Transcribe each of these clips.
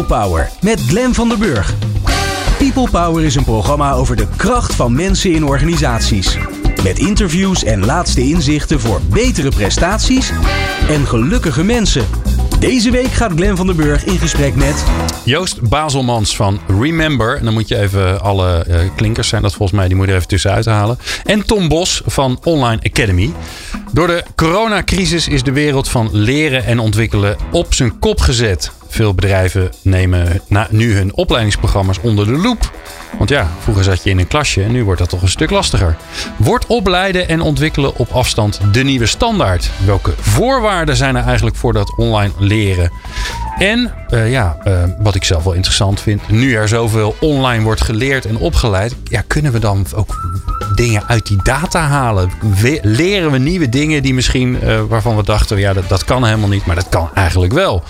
People Power met Glen van der Burg. People Power is een programma over de kracht van mensen in organisaties. Met interviews en laatste inzichten voor betere prestaties en gelukkige mensen. Deze week gaat Glen van der Burg in gesprek met Joost Bazelmans van Remember. Dan moet je even alle uh, klinkers zijn dat volgens mij. Die moet je er even tussenuit halen. En Tom Bos van Online Academy. Door de coronacrisis is de wereld van leren en ontwikkelen op zijn kop gezet. Veel bedrijven nemen nu hun opleidingsprogramma's onder de loep. Want ja, vroeger zat je in een klasje en nu wordt dat toch een stuk lastiger. Wordt opleiden en ontwikkelen op afstand de nieuwe standaard? Welke voorwaarden zijn er eigenlijk voor dat online leren? En uh, ja, uh, wat ik zelf wel interessant vind, nu er zoveel online wordt geleerd en opgeleid, ja, kunnen we dan ook dingen uit die data halen? Leren we nieuwe dingen die misschien uh, waarvan we dachten, ja, dat, dat kan helemaal niet, maar dat kan eigenlijk wel.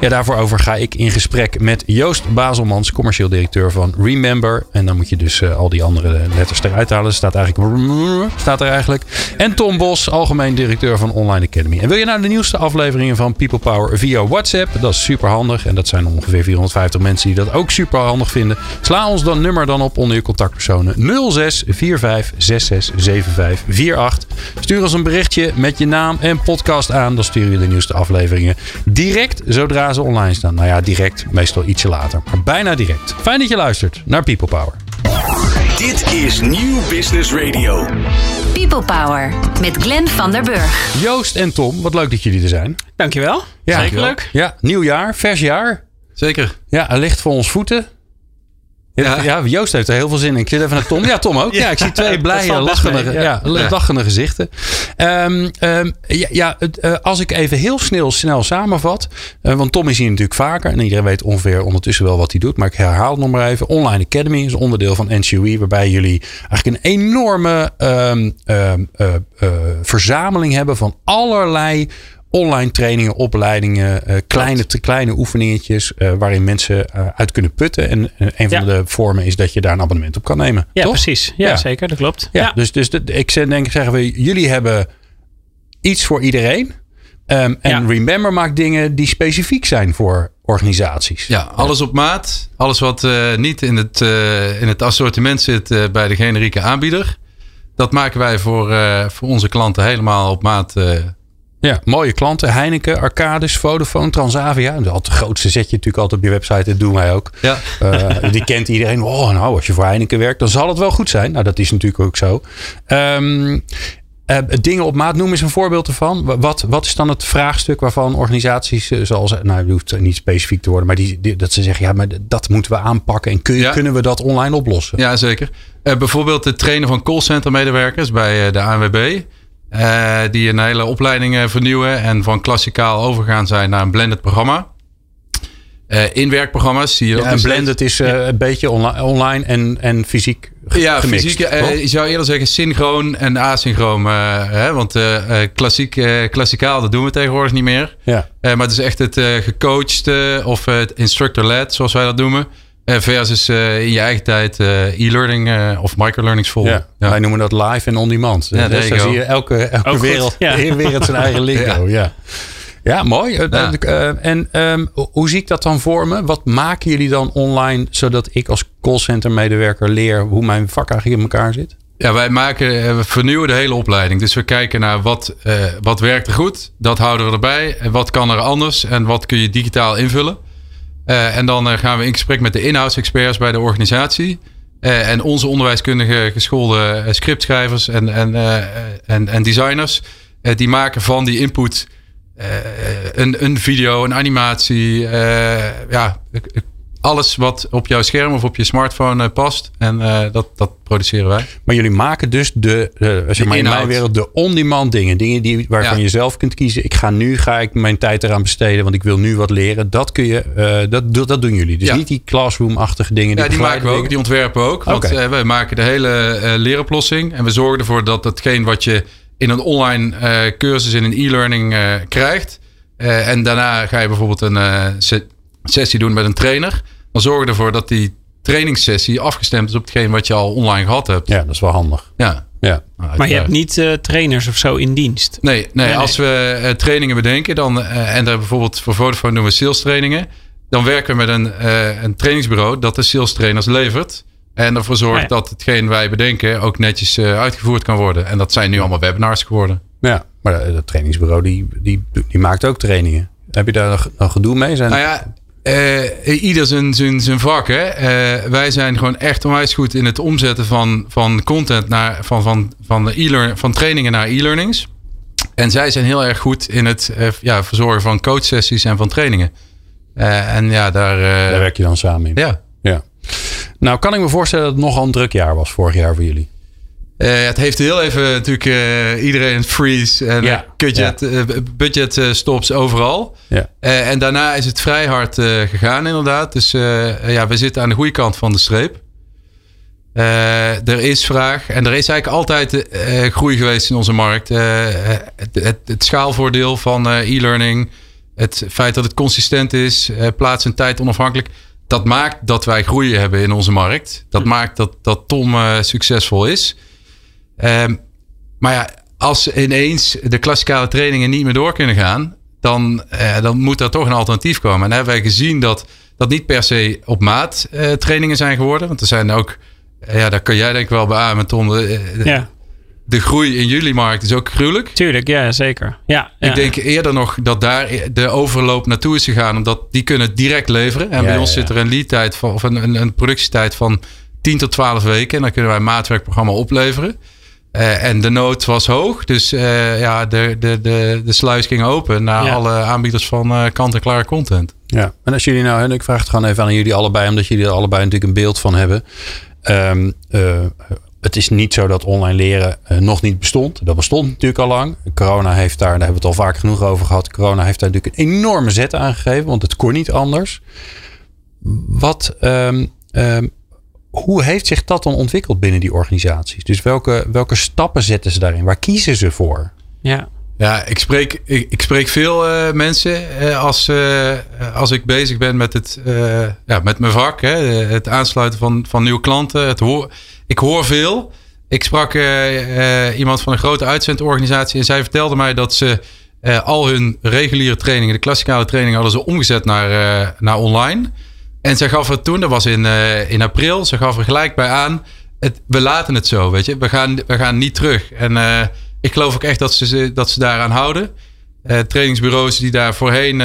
Ja, daarvoor over ga ik in gesprek met Joost Bazelmans, commercieel directeur van Remember. En dan moet je dus al die andere letters eruit halen. Staat, eigenlijk, staat er eigenlijk. En Tom Bos, algemeen directeur van Online Academy. En wil je nou de nieuwste afleveringen van People Power via WhatsApp? Dat is super handig. En dat zijn ongeveer 450 mensen die dat ook super handig vinden. Sla ons dan nummer dan op onder je contactpersonen 06 45 66 75 48. Stuur ons een berichtje met je naam en podcast aan. Dan sturen we de nieuwste afleveringen direct zodra ze online staan. Nou ja, direct, meestal ietsje later. Maar bijna direct. Fijn dat je luistert naar People Power. Dit is Nieuw Business Radio. People Power met Glenn van der Burg. Joost en Tom, wat leuk dat jullie er zijn. Dankjewel. Ja, Zeker leuk. Ja, nieuw jaar, vers jaar. Zeker. Ja, er ligt voor ons voeten. Ja. ja, Joost heeft er heel veel zin in. Ik zit even naar Tom. Ja, Tom ook. Ja, ik zie twee blije, lachende, ja. lachende gezichten. Um, um, ja, ja uh, als ik even heel snel, snel samenvat. Uh, want Tom is hier natuurlijk vaker. En iedereen weet ongeveer ondertussen wel wat hij doet. Maar ik herhaal het nog maar even. Online Academy is onderdeel van NCUE. Waarbij jullie eigenlijk een enorme um, uh, verzameling hebben van allerlei online trainingen, opleidingen, uh, kleine, te kleine oefeningetjes uh, waarin mensen uh, uit kunnen putten. En een van ja. de vormen is dat je daar een abonnement op kan nemen. Ja, toch? precies. Ja, ja, zeker. Dat klopt. Ja, ja. Dus, dus de, ik denk, zeggen we, jullie hebben iets voor iedereen. Um, en Remember maakt dingen die specifiek zijn voor organisaties. Ja, alles op maat. Alles wat niet in het, in het assortiment zit bij de generieke aanbieder. Dat maken wij voor, voor onze klanten helemaal op maat ja, mooie klanten. Heineken, Arcadis, Vodafone, Transavia. Dat grootste zet je natuurlijk altijd op je website. Dat doen wij ook. Ja. Uh, die kent iedereen. Oh, nou, als je voor Heineken werkt, dan zal het wel goed zijn. Nou, dat is natuurlijk ook zo. Um, uh, dingen op maat noemen is een voorbeeld ervan. Wat, wat is dan het vraagstuk waarvan organisaties uh, zoals, nou, het hoeft niet specifiek te worden, maar die, die, dat ze zeggen, ja, maar dat moeten we aanpakken en kun, ja. kunnen we dat online oplossen? Ja, zeker. bijvoorbeeld het trainen van callcenter medewerkers bij de ANWB. Uh, die een hele opleiding vernieuwen en van klassikaal overgaan zijn naar een blended programma. Uh, inwerkprogramma's zie je ja, En blended is uh, ja. een beetje online, online en, en fysiek ja, gemixt, fysiek. je zou eerder zeggen synchroon en asynchroon. hè, want klassiek, klassikaal, dat doen we tegenwoordig niet meer. Ja. maar het is echt het gecoachte of het instructor-led, zoals wij dat noemen. Versus uh, in je eigen tijd uh, e-learning uh, of microlearnings volgen. Ja, ja. Wij noemen dat live en on-demand. Ja, dus daar zie je elke, elke wereld, ja. wereld zijn eigen lingo. ja. Ja, mooi. en um, hoe zie ik dat dan voor me? Wat maken jullie dan online zodat ik als callcenter medewerker leer hoe mijn vak eigenlijk in elkaar zit? Ja, wij maken, we vernieuwen de hele opleiding. Dus we kijken naar wat, wat werkt er goed, dat houden we erbij. En wat kan er anders en wat kun je digitaal invullen. Uh, en dan uh, gaan we in gesprek met de inhoudsexperts bij de organisatie. Uh, en onze onderwijskundige geschoolde scriptschrijvers en, en, en, en designers. die maken van die input een, een video, een animatie. ja, alles wat op jouw scherm of op je smartphone past. En dat, dat produceren wij. Maar jullie maken dus de, de zeg maar in mijn wereld, de on-demand dingen. Dingen die, waarvan ja. je zelf kunt kiezen. Ik ga nu ga ik mijn tijd eraan besteden, want ik wil nu wat leren. Dat kun je, uh, dat, dat doen jullie. Dus ja. niet die classroom-achtige dingen. Die ja, die maken we ook, dingen. die ontwerpen we ook. Want okay. uh, wij maken de hele leeroplossing. En we zorgen ervoor dat hetgeen wat je in een online cursus in een e-learning krijgt. en daarna ga je bijvoorbeeld een sessie doen met een trainer. Dan zorgen we ervoor dat die trainingssessie afgestemd is op hetgeen wat je al online gehad hebt. Ja, dat is wel handig. Ja. ja. Nou, maar je hebt niet uh, trainers of zo in dienst? Nee, nee, nee als we uh, trainingen bedenken dan, uh, en daar bijvoorbeeld voor Vodafone doen we sales trainingen. dan werken we met een, uh, een trainingsbureau dat de sales trainers levert. En ervoor zorgt Ah, ja. dat hetgeen wij bedenken ook netjes eh, uitgevoerd kan worden. En dat zijn nu allemaal webinars geworden. Ja, maar dat trainingsbureau die, die, die maakt ook trainingen. Heb je daar nog, nog gedoe mee? Zijn... Nou ja, eh, ieder zijn, zijn, zijn vak. Hè? Eh, wij zijn gewoon echt onwijs goed in het omzetten van, van content naar, van, van, van, de e-learn- van trainingen naar e-learnings. En zij zijn heel erg goed in het eh, ja, verzorgen van coachsessies en van trainingen. Eh, en ja, daar. eh, Daar werk je dan samen in. ja. Ja. Nou, kan ik me voorstellen dat het nogal een druk jaar was vorig jaar voor jullie. Eh, het heeft heel even natuurlijk eh, iedereen een freeze en Ja, eh, budget, budget stops overal. Ja. En daarna is het vrij hard gegaan inderdaad. Dus ja, we zitten aan de goede kant van de streep. Er is vraag en er is eigenlijk altijd groei geweest in onze markt. Het, het, het schaalvoordeel van e-learning, het feit dat het consistent is, plaats en tijd onafhankelijk. Dat maakt dat wij groei hebben in onze markt. Dat maakt dat, dat Tom succesvol is. Ehm, maar ja, als ineens de klassikale trainingen niet meer door kunnen gaan, dan, eh, dan moet er toch een alternatief komen. En dan hebben wij gezien dat dat niet per se op maat eh, trainingen zijn geworden. Want er zijn ook, eh, ja, daar kun jij denk ik wel beamen, Tom. De, Ja, de groei in jullie markt is ook gruwelijk. tuurlijk. Ja, zeker. Ja, ja. Ik denk eerder nog dat daar de overloop naartoe is gegaan. Omdat die kunnen direct leveren. En Ja, bij ons zit er een lead tijd van, of een, een, een productietijd van 10 tot 12 weken. En dan kunnen wij een maatwerkprogramma opleveren. Eh, en de nood was hoog. Dus eh, ja, de, de, de, de sluis ging open naar Ja. alle aanbieders van eh kant-en-klare content. Ja, en als jullie nou, en ik vraag het gewoon even aan jullie allebei, omdat jullie er allebei natuurlijk een beeld van hebben. Ehm, eh, het is niet zo dat online leren nog niet bestond. Dat bestond natuurlijk al lang. Corona heeft daar, daar hebben we het al vaak genoeg over gehad. Corona heeft daar natuurlijk een enorme zet aan gegeven, want het kon niet anders. Wat, ehm, ehm, hoe heeft zich dat dan ontwikkeld binnen die organisaties? Dus welke, welke stappen zetten ze daarin? Waar kiezen ze voor? ja. Ja, ik spreek, ik, ik spreek veel eh, mensen eh, als, eh, als ik bezig ben met, het, eh, ja, met mijn vak. Hè, het aansluiten van, van nieuwe klanten. Het hoor, ik hoor veel. Ik sprak eh, eh, iemand van een grote uitzendorganisatie en zij vertelde mij dat ze eh, al hun reguliere trainingen, de klassikale trainingen, hadden ze omgezet naar, eh, naar online. En zij gaf er toen, dat was in, eh, in april, ze gaf er gelijk bij aan. Het, we laten het zo, weet je. We gaan, we gaan niet terug. En eh, ik geloof ook echt dat ze, ze- dat ze daaraan houden. Eh, trainingsbureaus die daar voorheen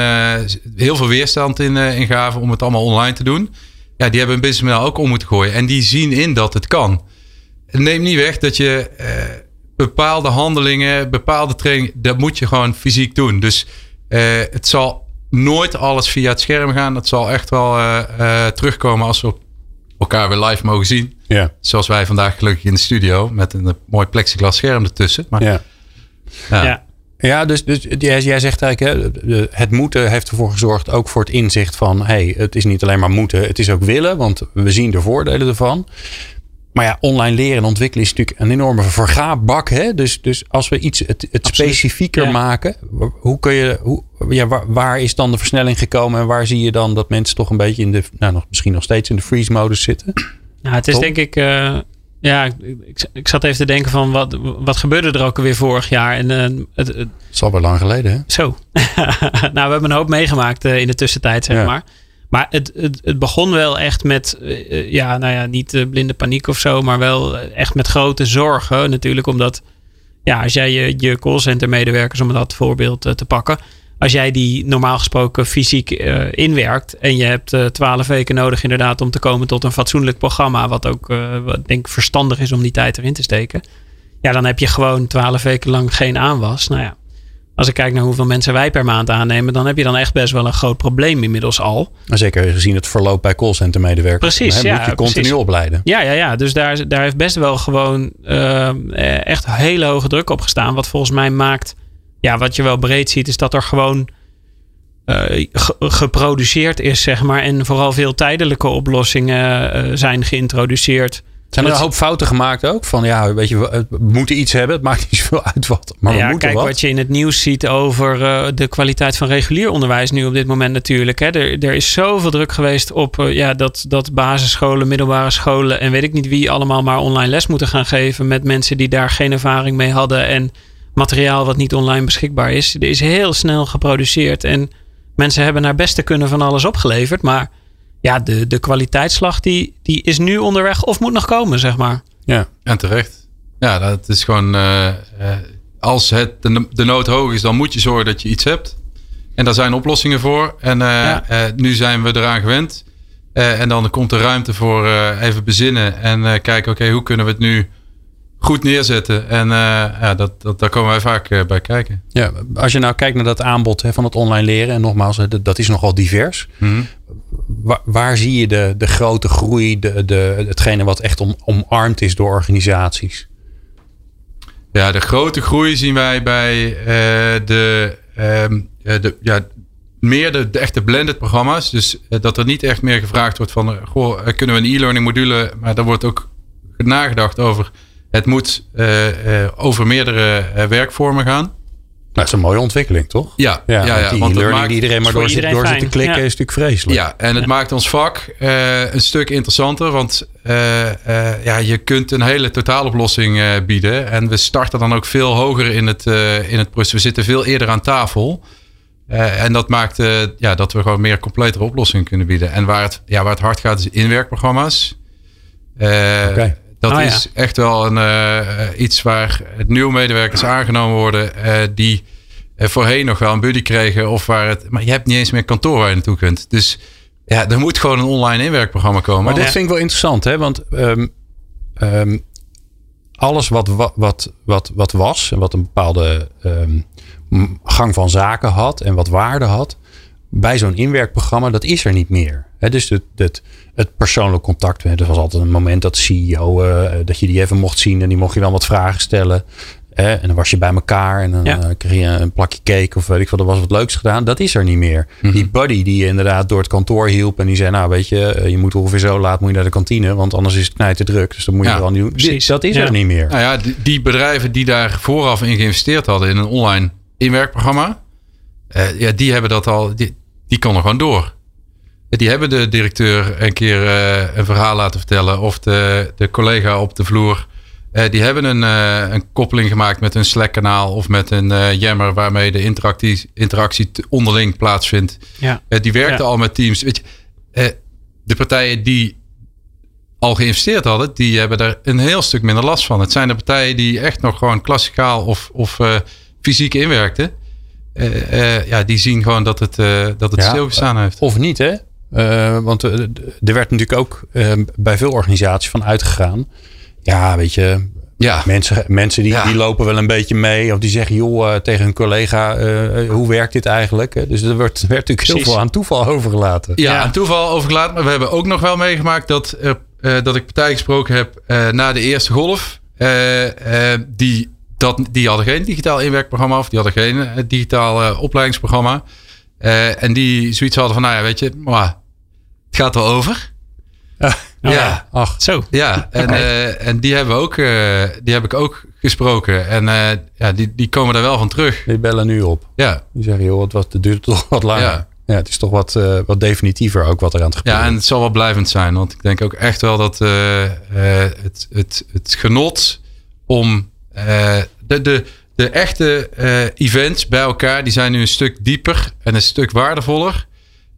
heel veel weerstand in, gaven om het allemaal online te doen. Ja, die hebben een businessmodel ook om moeten gooien. En die zien in dat het kan. Het neemt niet weg dat je bepaalde handelingen, bepaalde training, dat moet je gewoon fysiek doen. Dus het zal nooit alles via het scherm gaan. Het zal echt wel eh, eh, terugkomen als we elkaar weer live mogen zien. Ja, Zoals wij vandaag gelukkig in de studio met een mooi plexiglas scherm ertussen. Maar, ja. ja. ja. Ja, dus, dus jij, jij zegt eigenlijk, hè, het moeten heeft ervoor gezorgd, ook voor het inzicht van, hey, het is niet alleen maar moeten, het is ook willen, want we zien de voordelen ervan. Maar ja, online leren en ontwikkelen is natuurlijk een enorme vergaarbak. Hè? Dus, dus als we iets het, specifieker Ja. maken, hoe kun je, hoe, ja, waar, waar is dan de versnelling gekomen en waar zie je dan dat mensen toch een beetje in de, nou nog, misschien nog steeds in de freeze-modus zitten? Ja, het is denk ik. eh, ja, ik, ik, ik zat even te denken van wat, wat gebeurde er ook alweer vorig jaar? En eh, het, het- is al wel lang geleden, hè? zo. nou, we hebben een hoop meegemaakt eh, in de tussentijd, zeg Ja. maar. Maar het, het, het begon wel echt met, ja, nou ja, niet blinde paniek of zo, maar wel echt met grote zorgen. Natuurlijk, omdat, ja, als jij je, je callcenter medewerkers, om dat voorbeeld te pakken, als jij die normaal gesproken fysiek eh, inwerkt en je hebt eh, twaalf weken nodig inderdaad om te komen tot een fatsoenlijk programma, wat ook, eh, wat ik denk verstandig is om die tijd erin te steken. Ja, dan heb je gewoon twaalf weken lang geen aanwas. Nou ja, als ik kijk naar hoeveel mensen wij per maand aannemen, dan heb je dan echt best wel een groot probleem inmiddels al. Maar zeker gezien het verloop bij callcenter medewerkers. Precies, Hè, ja, moet je continu precies. opleiden. Ja, ja, ja. Dus daar, daar heeft best wel gewoon ehm, eh, echt hele hoge druk op gestaan. Wat volgens mij maakt, ja, wat je wel breed ziet, is dat er gewoon eh, ge- geproduceerd is, zeg maar. En vooral veel tijdelijke oplossingen eh, zijn geïntroduceerd. Zijn er een hoop fouten gemaakt ook? Van ja, weet je, we moeten iets hebben. Het maakt niet zoveel uit wat. Maar we ja, moeten kijk wat. wat. je in het nieuws ziet over eh, de kwaliteit van regulier onderwijs nu op dit moment natuurlijk. Hè. Er, er is zoveel druk geweest op ja, dat, dat basisscholen, middelbare scholen en weet ik niet wie allemaal maar online les moeten gaan geven met mensen die daar geen ervaring mee hadden en materiaal wat niet online beschikbaar is. Er is heel snel geproduceerd en mensen hebben naar beste kunnen van alles opgeleverd. Maar ja, de, de kwaliteitsslag die, die is nu onderweg of moet nog komen, zeg maar. Ja. En terecht. Ja, dat is gewoon. eh, eh, als het de, de nood hoog is, dan moet je zorgen dat je iets hebt. En daar zijn oplossingen voor. En eh, Ja. nu zijn we eraan gewend. En dan komt er ruimte voor even bezinnen. En kijken, oké, hoe kunnen we het nu goed neerzetten? En eh, ja, dat, dat, daar komen wij vaak eh, bij kijken. Ja, als je nou kijkt naar dat aanbod hè, van het online leren, en nogmaals, dat, dat is nogal divers. Waar, waar zie je de, de grote groei, de, de, hetgene wat echt om, omarmd is door organisaties? Ja, de grote groei zien wij bij eh, de, ehm, eh, de ja, meer de, de echte blended programma's. Dus dat er niet echt meer gevraagd wordt van, goh, kunnen we een e-learning module, maar daar wordt ook nagedacht over. Het moet eh, eh, over meerdere eh, werkvormen gaan. Nou, dat is een mooie ontwikkeling, toch? Ja, ja, ja, want die want het learning maakt- die iedereen maar door, zit, door zit te klikken ja. is natuurlijk vreselijk. Ja, en het maakt ons vak eh, een stuk interessanter. Want eh, eh, ja, je kunt een hele totaaloplossing eh, bieden. En we starten dan ook veel hoger in het, eh, in het proces. We zitten veel eerder aan tafel. Eh, en dat maakt eh, ja, dat we gewoon meer completere oplossingen kunnen bieden. En waar het, ja, waar het hard gaat is inwerkprogramma's. Eh, Oké. Dat ja. is echt wel een, eh, iets waar nieuwe medewerkers aangenomen worden. eh, die eh, voorheen nog wel een buddy kregen. Of waar het, maar je hebt niet eens meer kantoor waar je naartoe kunt. Dus ja, er moet gewoon een online inwerkprogramma komen. Maar dit vind ik wel interessant, hè? Want ehm, ehm, alles wat, wa- wat, wat, wat was en wat een bepaalde ehm, gang van zaken had en wat waarde had, bij zo'n inwerkprogramma, dat is er niet meer. Hè, dus het, het, het persoonlijk contact, hè, er was altijd een moment dat de CEO, eh, dat je die even mocht zien en die mocht je dan wat vragen stellen. Hè, en dan was je bij elkaar en dan Ja. eh, kreeg je een plakje cake of weet ik wat, er was wat leuks gedaan. Dat is er niet meer. Die buddy die je inderdaad door het kantoor hielp en die zei, nou weet je, eh, je moet ongeveer zo laat moet je naar de kantine, want anders is het knijt te druk. Dus dat moet je Ja, wel niet doen. precies. Dat is Ja. er niet meer. Nou ja, die, die bedrijven die daar vooraf in geïnvesteerd hadden in een online inwerkprogramma, eh, ja, die hebben dat al, die, die konden gewoon door. Die hebben de directeur een keer eh, een verhaal laten vertellen of de, de collega op de vloer. eh, die hebben een, een koppeling gemaakt met een Slack-kanaal of met een Yammer waarmee de interactie, interactie onderling plaatsvindt. Ja. Die werkten Ja. al met teams. Weet je, de partijen die al geïnvesteerd hadden, die hebben er een heel stuk minder last van. Het zijn de partijen die echt nog gewoon klassikaal of, of fysiek inwerkten. Eh, eh, ja, die zien gewoon dat het, eh, dat het Ja, stilgestaan heeft. Of niet, hè? Eh, want er werd natuurlijk ook bij veel organisaties van uitgegaan. Ja, weet je, Ja, mensen, mensen die, Ja. die lopen wel een beetje mee. Of die zeggen, joh, eh, tegen hun collega, eh, hoe werkt dit eigenlijk? Dus er werd, werd natuurlijk heel veel aan toeval overgelaten. ja, Ja. aan toeval overgelaten. Maar we hebben ook nog wel meegemaakt dat, er, eh, dat ik partijen gesproken heb eh, na de eerste golf. die, dat, die hadden geen digitaal inwerkprogramma of die hadden geen eh, digitaal eh, opleidingsprogramma. Eh, en die zoiets hadden van, nou ja, weet je, maar het gaat wel over. Oh, ja. Ach, Zo. Ja, en, en die, hebben we ook, die heb ik ook gesproken. En ja, die, die komen daar wel van terug. die bellen nu op. Ja, Die zeggen, joh, het, was, het duurt toch wat langer. Ja. Ja. het is toch wat, wat definitiever ook wat er aan het gebeuren ja, en het zal wel blijvend zijn. Want ik denk ook echt wel dat het, het, het genot om de, de, de echte eh, events bij elkaar, die zijn nu een stuk dieper en een stuk waardevoller.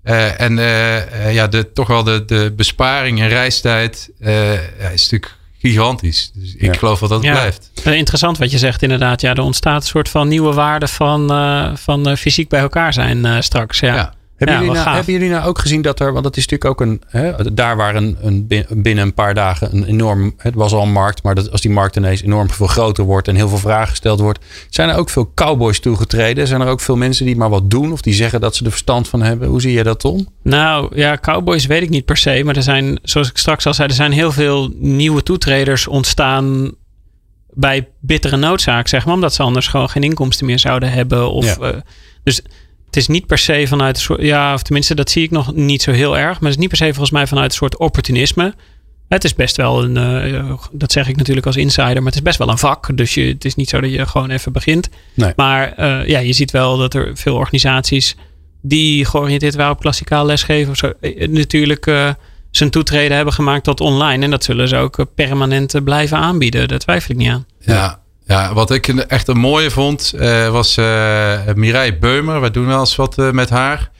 Eh, en eh, eh, ja, de, toch wel de, de besparing en reistijd eh, ja, is natuurlijk gigantisch. Dus ik Ja. geloof wel dat het Ja. blijft. Eh, Interessant wat je zegt inderdaad. Ja, er ontstaat een soort van nieuwe waarde van, eh, van eh, fysiek bij elkaar zijn eh, straks. Ja. Ja. Hebben, Ja, jullie wel nou, hebben jullie nou ook gezien dat er, want dat is natuurlijk ook een, hè, daar waar een, een, bin- binnen een paar dagen een enorm, het was al een markt, maar dat, als die markt ineens enorm veel groter wordt en heel veel vragen gesteld wordt, zijn er ook veel cowboys toegetreden? Zijn er ook veel mensen die maar wat doen of die zeggen dat ze er verstand van hebben? Hoe zie je dat, Tom? Nou ja, Cowboys weet ik niet per se. Maar er zijn, zoals ik straks al zei, er zijn heel veel nieuwe toetreders ontstaan bij bittere noodzaak, zeg maar. Omdat ze anders gewoon geen inkomsten meer zouden hebben. Of, Ja. eh, dus het is niet per se vanuit een soort, ja, of tenminste, dat zie ik nog niet zo heel erg. Maar het is niet per se volgens mij vanuit een soort opportunisme. Het is best wel een, eh, dat zeg ik natuurlijk als insider, maar het is best wel een vak. Dus je, het is niet zo dat je gewoon even begint. Nee. Maar eh, ja, je ziet wel dat er veel organisaties die georiënteerd waren op klassikaal lesgeven of zo, eh, natuurlijk eh, zijn toetreden hebben gemaakt tot online. En dat zullen ze ook permanent blijven aanbieden. Daar twijfel ik niet aan. Ja, ja wat ik echt een mooie vond, eh, was eh Mireille Beumer. We doen wel eens wat eh, met haar.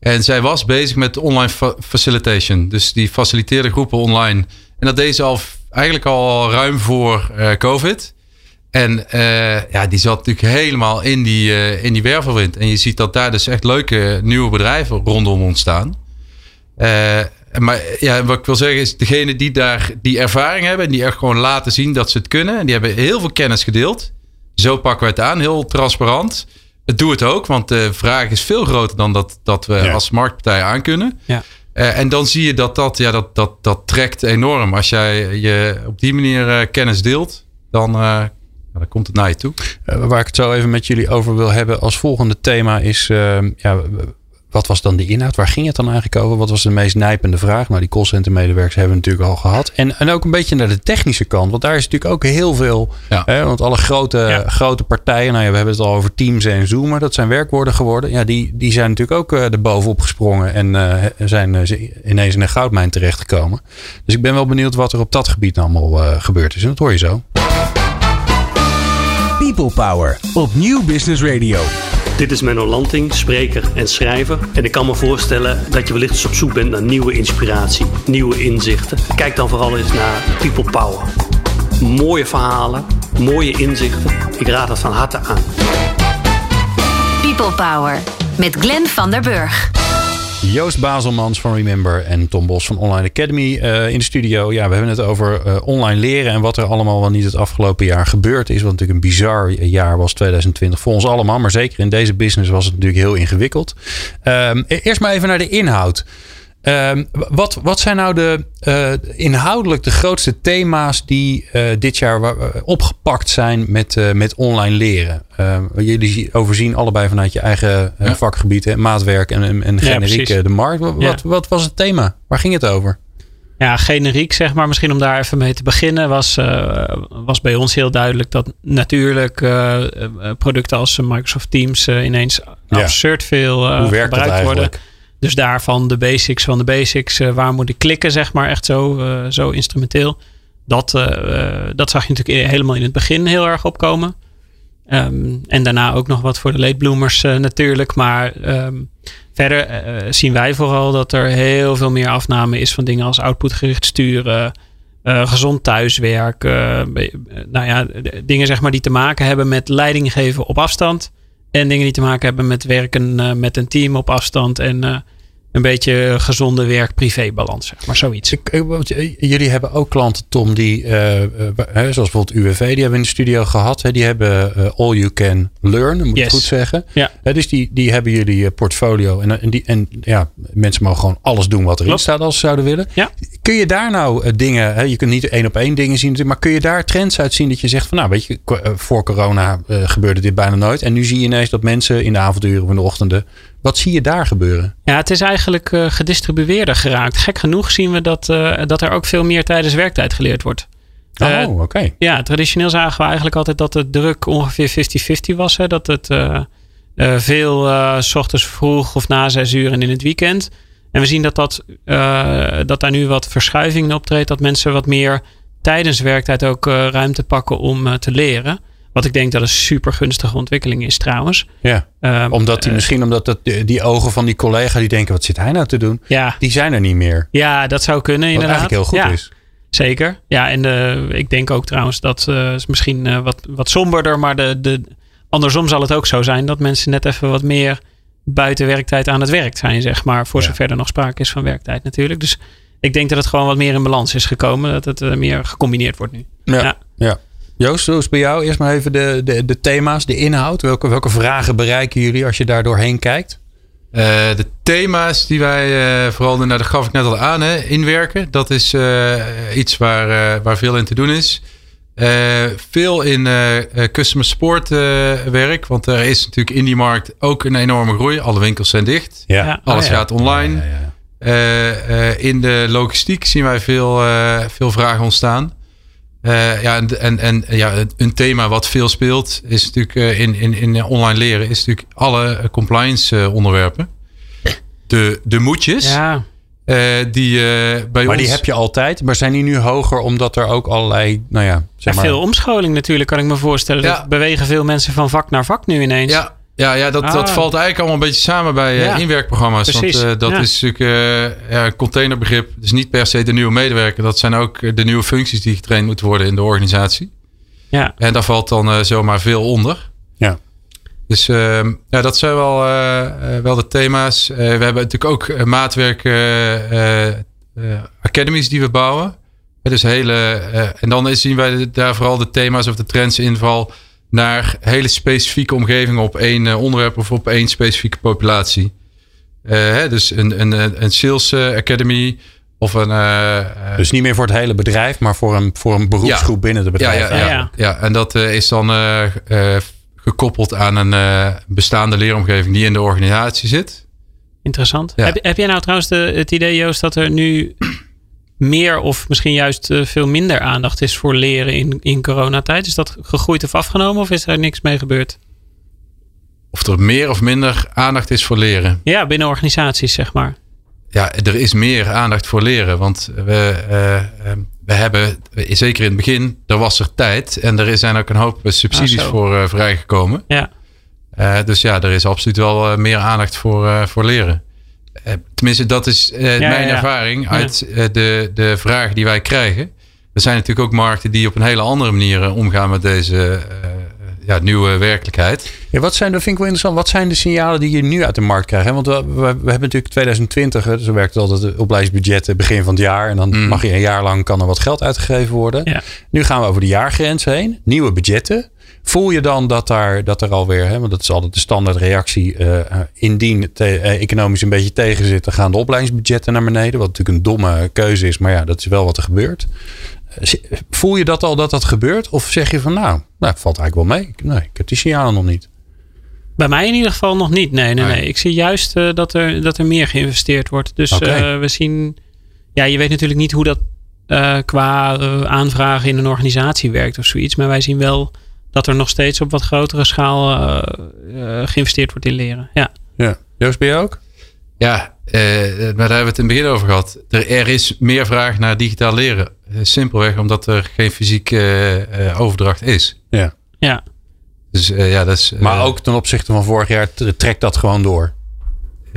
En zij was bezig met online fa- facilitation. Dus die faciliteerde groepen online. En dat deed ze al eigenlijk al ruim voor COVID. En ja, die zat natuurlijk helemaal in die, in die wervelwind. En je ziet dat daar dus echt leuke nieuwe bedrijven rondom ontstaan. Maar ja, wat ik wil zeggen is, degene die daar die ervaring hebben... en die echt gewoon laten zien dat ze het kunnen... en die hebben heel veel kennis gedeeld. Zo pakken we het aan, heel transparant. Het doe het ook, want de vraag is veel groter... dan dat, dat we Ja. als marktpartij aankunnen. Ja. Eh, en dan zie je dat dat, ja, dat, dat, dat trekt enorm. Als jij je op die manier eh, kennis deelt, dan, eh, dan komt het naar je toe. Eh, waar ik het zo even met jullie over wil hebben als volgende thema is... ja, wat was dan de inhoud? Waar ging het dan eigenlijk over? Wat was de meest nijpende vraag? Nou, die callcenter medewerkers hebben we natuurlijk al gehad. En, en ook een beetje naar de technische kant. Want daar is natuurlijk ook heel veel... Ja. Hè, want alle grote, Ja. grote partijen... Nou ja, we hebben het al over Teams en Zoom. Maar dat zijn werkwoorden geworden. Ja, die, die zijn natuurlijk ook eh er bovenop gesprongen. En eh, zijn eh, ineens in een goudmijn terechtgekomen. Dus ik ben wel benieuwd wat er op dat gebied allemaal eh, gebeurd is. En dat hoor je zo. People Power op Nieuw Business Radio. Dit is Menno Lanting, spreker en schrijver. En ik kan me voorstellen dat je wellicht eens op zoek bent naar nieuwe inspiratie, nieuwe inzichten. Kijk dan vooral eens naar People Power. Mooie verhalen, mooie inzichten. Ik raad het van harte aan. People Power met Glenn van der Burg. Joost Bazelmans van Remember en Tom Bos van Online Academy eh, in de studio. Ja, we hebben het over eh, online leren en wat er allemaal wel niet het afgelopen jaar gebeurd is. Wat natuurlijk een bizar jaar was 2020 voor ons allemaal. Maar zeker in deze business was het natuurlijk heel ingewikkeld. Ehm, eerst maar even naar de inhoud. Ehm, wat, wat zijn nou de, eh, inhoudelijk de grootste thema's die eh, dit jaar eh, opgepakt zijn met, met online leren? Ehm, jullie zie- overzien allebei vanuit je eigen Ja. vakgebied, hè, maatwerk en, en, en generiek de markt. Wat, Ja. wat, wat was het thema? Waar ging het over? Ja, generiek zeg maar. Misschien om daar even mee te beginnen. Was, was bij ons heel duidelijk dat natuurlijk producten als Microsoft Teams ineens absurd veel Hoe werkt dat gebruikt worden. Dus daarvan de basics van de basics. eh, waar moet ik klikken, zeg maar. Echt zo, eh, zo instrumenteel. Dat, eh, dat zag je natuurlijk helemaal in het begin heel erg opkomen. Ehm, en daarna ook nog wat voor de late bloomers natuurlijk. Maar ehm, verder zien wij vooral dat er heel veel meer afname is van dingen als outputgericht sturen. gezond thuiswerk. nou ja, dingen zeg maar die te maken hebben met leiding geven op afstand. En dingen die te maken hebben met werken eh, met een team op afstand. En eh, een beetje gezonde werk-privé-balans, zeg maar zoiets. Ik- ik- eh, jullie hebben ook klanten, Tom, die, eh, hè, zoals bijvoorbeeld UWV, die hebben we in de studio gehad. Hè, die hebben All You Can Learn, moet ik Yes. goed zeggen. Ja. Dus die, die hebben jullie portfolio. En, en, die, en ja, mensen mogen gewoon alles doen wat erin Klopt. staat als ze zouden willen. Ja. Kun je daar nou dingen, hè, je kunt niet één op één dingen zien, maar kun je daar trends uit zien dat je zegt van nou weet je, voor corona gebeurde dit bijna nooit. En nu zie je ineens dat mensen in de avonduren of in de ochtenden, wat zie je daar gebeuren? Ja, het is eigenlijk eh, gedistribueerder geraakt. Gek genoeg zien we dat, eh, dat er ook veel meer tijdens werktijd geleerd wordt. Oh, Eh, oké. Ja, traditioneel zagen we eigenlijk altijd dat de druk ongeveer 50-50 was. Hè? Dat het veel s ochtends vroeg of na zes uur en in het weekend. En we zien dat, dat, dat daar nu wat verschuiving in optreedt. Dat mensen wat meer tijdens werktijd ook ruimte pakken om te leren. Wat ik denk dat een super gunstige ontwikkeling is trouwens. Ja. Ehm, Omdat die eh, misschien omdat dat, die, ogen van die collega die denken, wat zit hij nou te doen? ja, Die zijn er niet meer. ja, dat zou kunnen Wat inderdaad. eigenlijk heel goed ja. is. Zeker. Ja, en de, ik denk ook trouwens dat eh, is misschien eh, wat, wat somberder, maar de, de, andersom zal het ook zo zijn dat mensen net even wat meer buiten werktijd aan het werk zijn, zeg maar. Voor Ja. zover er nog sprake is van werktijd natuurlijk. Dus ik denk dat het gewoon wat meer in balans is gekomen. Dat het eh, meer gecombineerd wordt nu. Ja. Ja. ja. Joost, hoe is het bij jou? Eerst maar even de, de, de thema's, de inhoud. Welke, welke vragen bereiken jullie als je daar doorheen kijkt? Eh, de thema's die wij eh, vooral nou, dat gaf ik net al aan, hè, inwerken. Dat is eh, iets waar, eh, waar veel in te doen is. Eh, veel in customer support eh, werk. Want er is natuurlijk in die markt ook een enorme groei. Alle winkels zijn dicht. Ja. Alles Oh, ja. gaat online. Ja, ja, ja. Eh, eh, in de logistiek zien wij veel, eh, veel vragen ontstaan. Eh, ja, en, en, en ja, een thema wat veel speelt is natuurlijk eh, in, in, in online leren, is natuurlijk alle eh, compliance onderwerpen. De, de moedjes, Ja, eh, die eh, bij Maar ons... die heb je altijd. Maar zijn die nu hoger omdat er ook allerlei, nou ja, zeg Ja, maar. veel omscholing natuurlijk kan ik me voorstellen. Ja. Dat bewegen veel mensen van vak naar vak nu ineens. Ja, Ja, ja dat, dat Ah. valt eigenlijk allemaal een beetje samen bij eh, Ja. inwerkprogramma's. Precies, Want eh, dat ja. is natuurlijk eh, ja, een containerbegrip. Dus niet per se de nieuwe medewerker. Dat zijn ook de nieuwe functies die getraind moeten worden in de organisatie. Ja, En daar valt dan zomaar veel onder. Ja. Dus ehm, ja, dat zijn wel, wel de thema's. Eh, we hebben natuurlijk ook maatwerk eh, eh, eh, academies die we bouwen. Dus hele, eh, en dan zien wij daar vooral de thema's of de trends inval naar hele specifieke omgevingen op één eh, onderwerp of op één specifieke populatie. Eh, hè, dus een, een, een sales eh, academy of een. Dus niet meer voor het hele bedrijf, maar voor een, voor een beroepsgroep binnen het bedrijf. ja, ja, Ja, ja. en dat eh, is dan gekoppeld aan een eh, bestaande leeromgeving die in de organisatie zit. interessant. Ja. Heb, heb jij nou trouwens de, het idee, Joost, dat er nu meer of misschien juist eh, veel minder aandacht is voor leren in, in coronatijd? Is dat gegroeid of afgenomen of is er niks mee gebeurd? Of er meer of minder aandacht is voor leren. Ja, binnen organisaties, zeg maar. Ja, er is meer aandacht voor leren. Want we, eh, eh, we hebben, zeker in het begin, er was er tijd. En er zijn ook een hoop eh, subsidies Ah, voor vrijgekomen. Ja, dus ja, er is absoluut wel meer aandacht voor, voor leren. Eh, tenminste, dat is eh, Ja, mijn ja, ja. ervaring uit eh, de, de vragen die wij krijgen. Er zijn natuurlijk ook markten die op een hele andere manier omgaan met deze eh, ja, nieuwe werkelijkheid. Ja, wat zijn, dat vind ik wel interessant. Wat zijn de signalen die je nu uit de markt krijgt? hè? Want we, we, we hebben natuurlijk 2020, hè, zo werkt het altijd, opleidingsbudgetten begin van het jaar. En dan Mm. mag je een jaar lang kan er wat geld uitgegeven worden. Ja. Nu gaan we over de jaargrens heen. Nieuwe budgetten. Voel je dan dat, daar, dat er alweer, hè, want dat is altijd de standaard reactie. eh, eh, indien eh, economisch een beetje tegen zit, dan gaan de opleidingsbudgetten naar beneden. Wat natuurlijk een domme keuze is, maar ja, dat is wel wat er gebeurt. Voel je dat al dat dat gebeurt? Of zeg je van nou, nou valt eigenlijk wel mee. Nee, ik heb die signalen nog niet. bij mij in ieder geval nog niet. Nee, nee, Nee. nee. Ik zie juist dat, er, dat er meer geïnvesteerd wordt. Dus we zien... Ja, je weet natuurlijk niet hoe dat qua aanvragen in een organisatie werkt of zoiets. Maar wij zien wel dat er nog steeds op wat grotere schaal eh, eh, geïnvesteerd wordt in leren. Ja. Ja. Joost, ben je ook? Ja, eh, maar daar hebben we het in het begin over gehad. Er, er is meer vraag naar digitaal leren. Eh, simpelweg omdat er geen fysieke eh, overdracht is. Ja. Ja. Dus eh, ja, dat is. Maar ook ten opzichte van vorig jaar trekt dat gewoon door.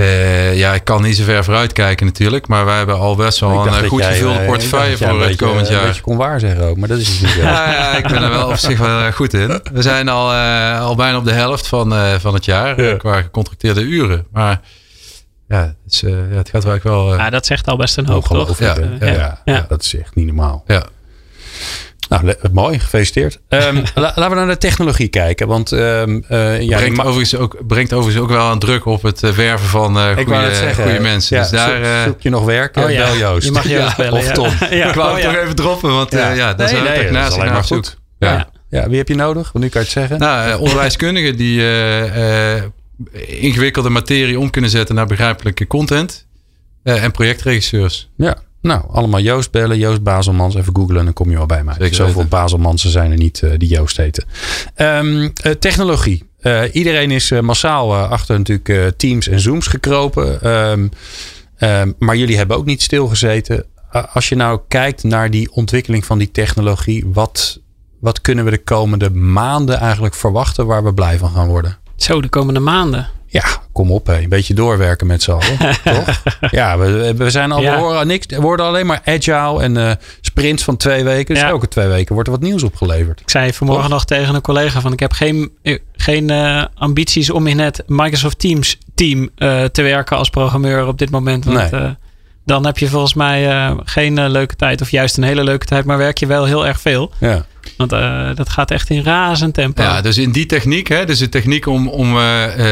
Eh, ja, ik kan niet zo ver vooruit kijken natuurlijk. Maar wij hebben al best wel Ik een eh, goed jij, gevulde eh, portefeuille ik voor het beetje, komend Een jaar. beetje kon waar zeggen ook, maar dat is dus niet zo. Ja, ja, ik ben er wel op zich wel goed in. We zijn al, eh, al bijna op de helft van, eh, van het jaar Ja. qua gecontracteerde uren. Maar ja, het, eh, ja, het gaat wel eigenlijk wel. ja, dat zegt al best een hoop, toch? Ongelooflijk. Ja, hè? ja, ja, ja. ja, dat is echt niet normaal. ja. Nou, mooi, gefeliciteerd. Ehm, la- laten we naar de technologie kijken. Want ehm, eh, ja, brengt, overigens ook, brengt overigens ook wel een druk op het eh, werven van eh goede, mensen. ja, dus daar. zoek, eh, zoek je nog werk? Oh, ja. Bel Joost. Je mag Joost bellen. of ja. Tom. Ja. ik wou Oh, het ja. toch even droppen, want Ja. Nee, nee, dat is naast alleen maar goed. Ja. Ja. Ja, wie heb je nodig? Want nu kan je het zeggen. Nou, onderwijskundigen die eh, eh, ingewikkelde materie om kunnen zetten naar begrijpelijke content. Eh, en projectregisseurs. Ja, nou, allemaal Joost bellen. Joost Bazelmans. Even googlen en dan kom je wel bij mij. Zeker Zoveel weten. Bazelmansen zijn er niet eh, die Joost heten. Ehm, eh, technologie. Eh, iedereen is massaal eh, achter natuurlijk eh, Teams en Zooms gekropen. Ehm, ehm, maar jullie hebben ook niet stilgezeten. Uh, als je nou kijkt naar die ontwikkeling van die technologie. Wat, wat kunnen we de komende maanden eigenlijk verwachten waar we blij van gaan worden? Zo, de komende maanden. Ja, kom op, hé. een beetje doorwerken met z'n allen. toch? Ja, we, we zijn al, Ja. we horen niks. We worden alleen maar agile en eh, sprints van twee weken. Dus Ja. elke twee weken wordt er wat nieuws opgeleverd. Ik zei vanmorgen Toch? nog tegen een collega van ik heb geen, eh, geen eh, ambities om in het Microsoft Teams team te werken als programmeur op dit moment. Want Nee. Dan heb je volgens mij eh, geen eh, leuke tijd of juist een hele leuke tijd, maar werk je wel heel erg veel. Ja. Want eh, dat gaat echt in razend tempo. Ja, dus in die techniek, hè, dus de techniek om, om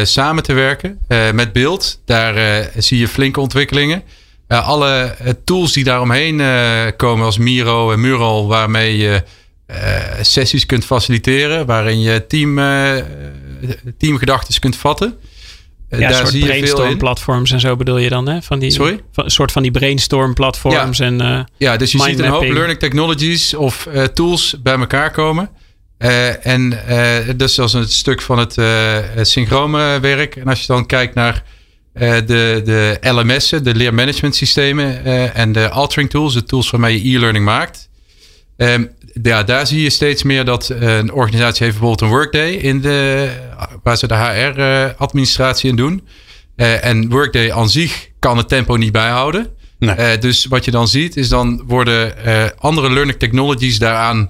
samen te werken met beeld, daar zie je flinke ontwikkelingen. Alle tools die daaromheen komen, als Miro en Mural, waarmee je sessies kunt faciliteren, waarin je team, teamgedachten kunt vatten. Ja, daar soort zie je veel brainstorm in. platforms en zo bedoel je dan, hè? Van die, Sorry? Van, soort van die brainstorm platforms en eh, Ja, dus je ziet een hoop learning technologies of eh, tools bij elkaar komen. Eh, en dus dat is een stuk van het eh synchrome werk. En als je dan kijkt naar de, de LMS'en, de leermanagement systemen en de altering tools, de tools waarmee je e-learning maakt. Ehm, ja, daar zie je steeds meer dat eh, een organisatie heeft bijvoorbeeld een workday in de, waar ze de HR-administratie in doen. Eh, en workday aan zich kan het tempo niet bijhouden. Nee. Eh, dus wat je dan ziet is dan worden eh, andere learning technologies daaraan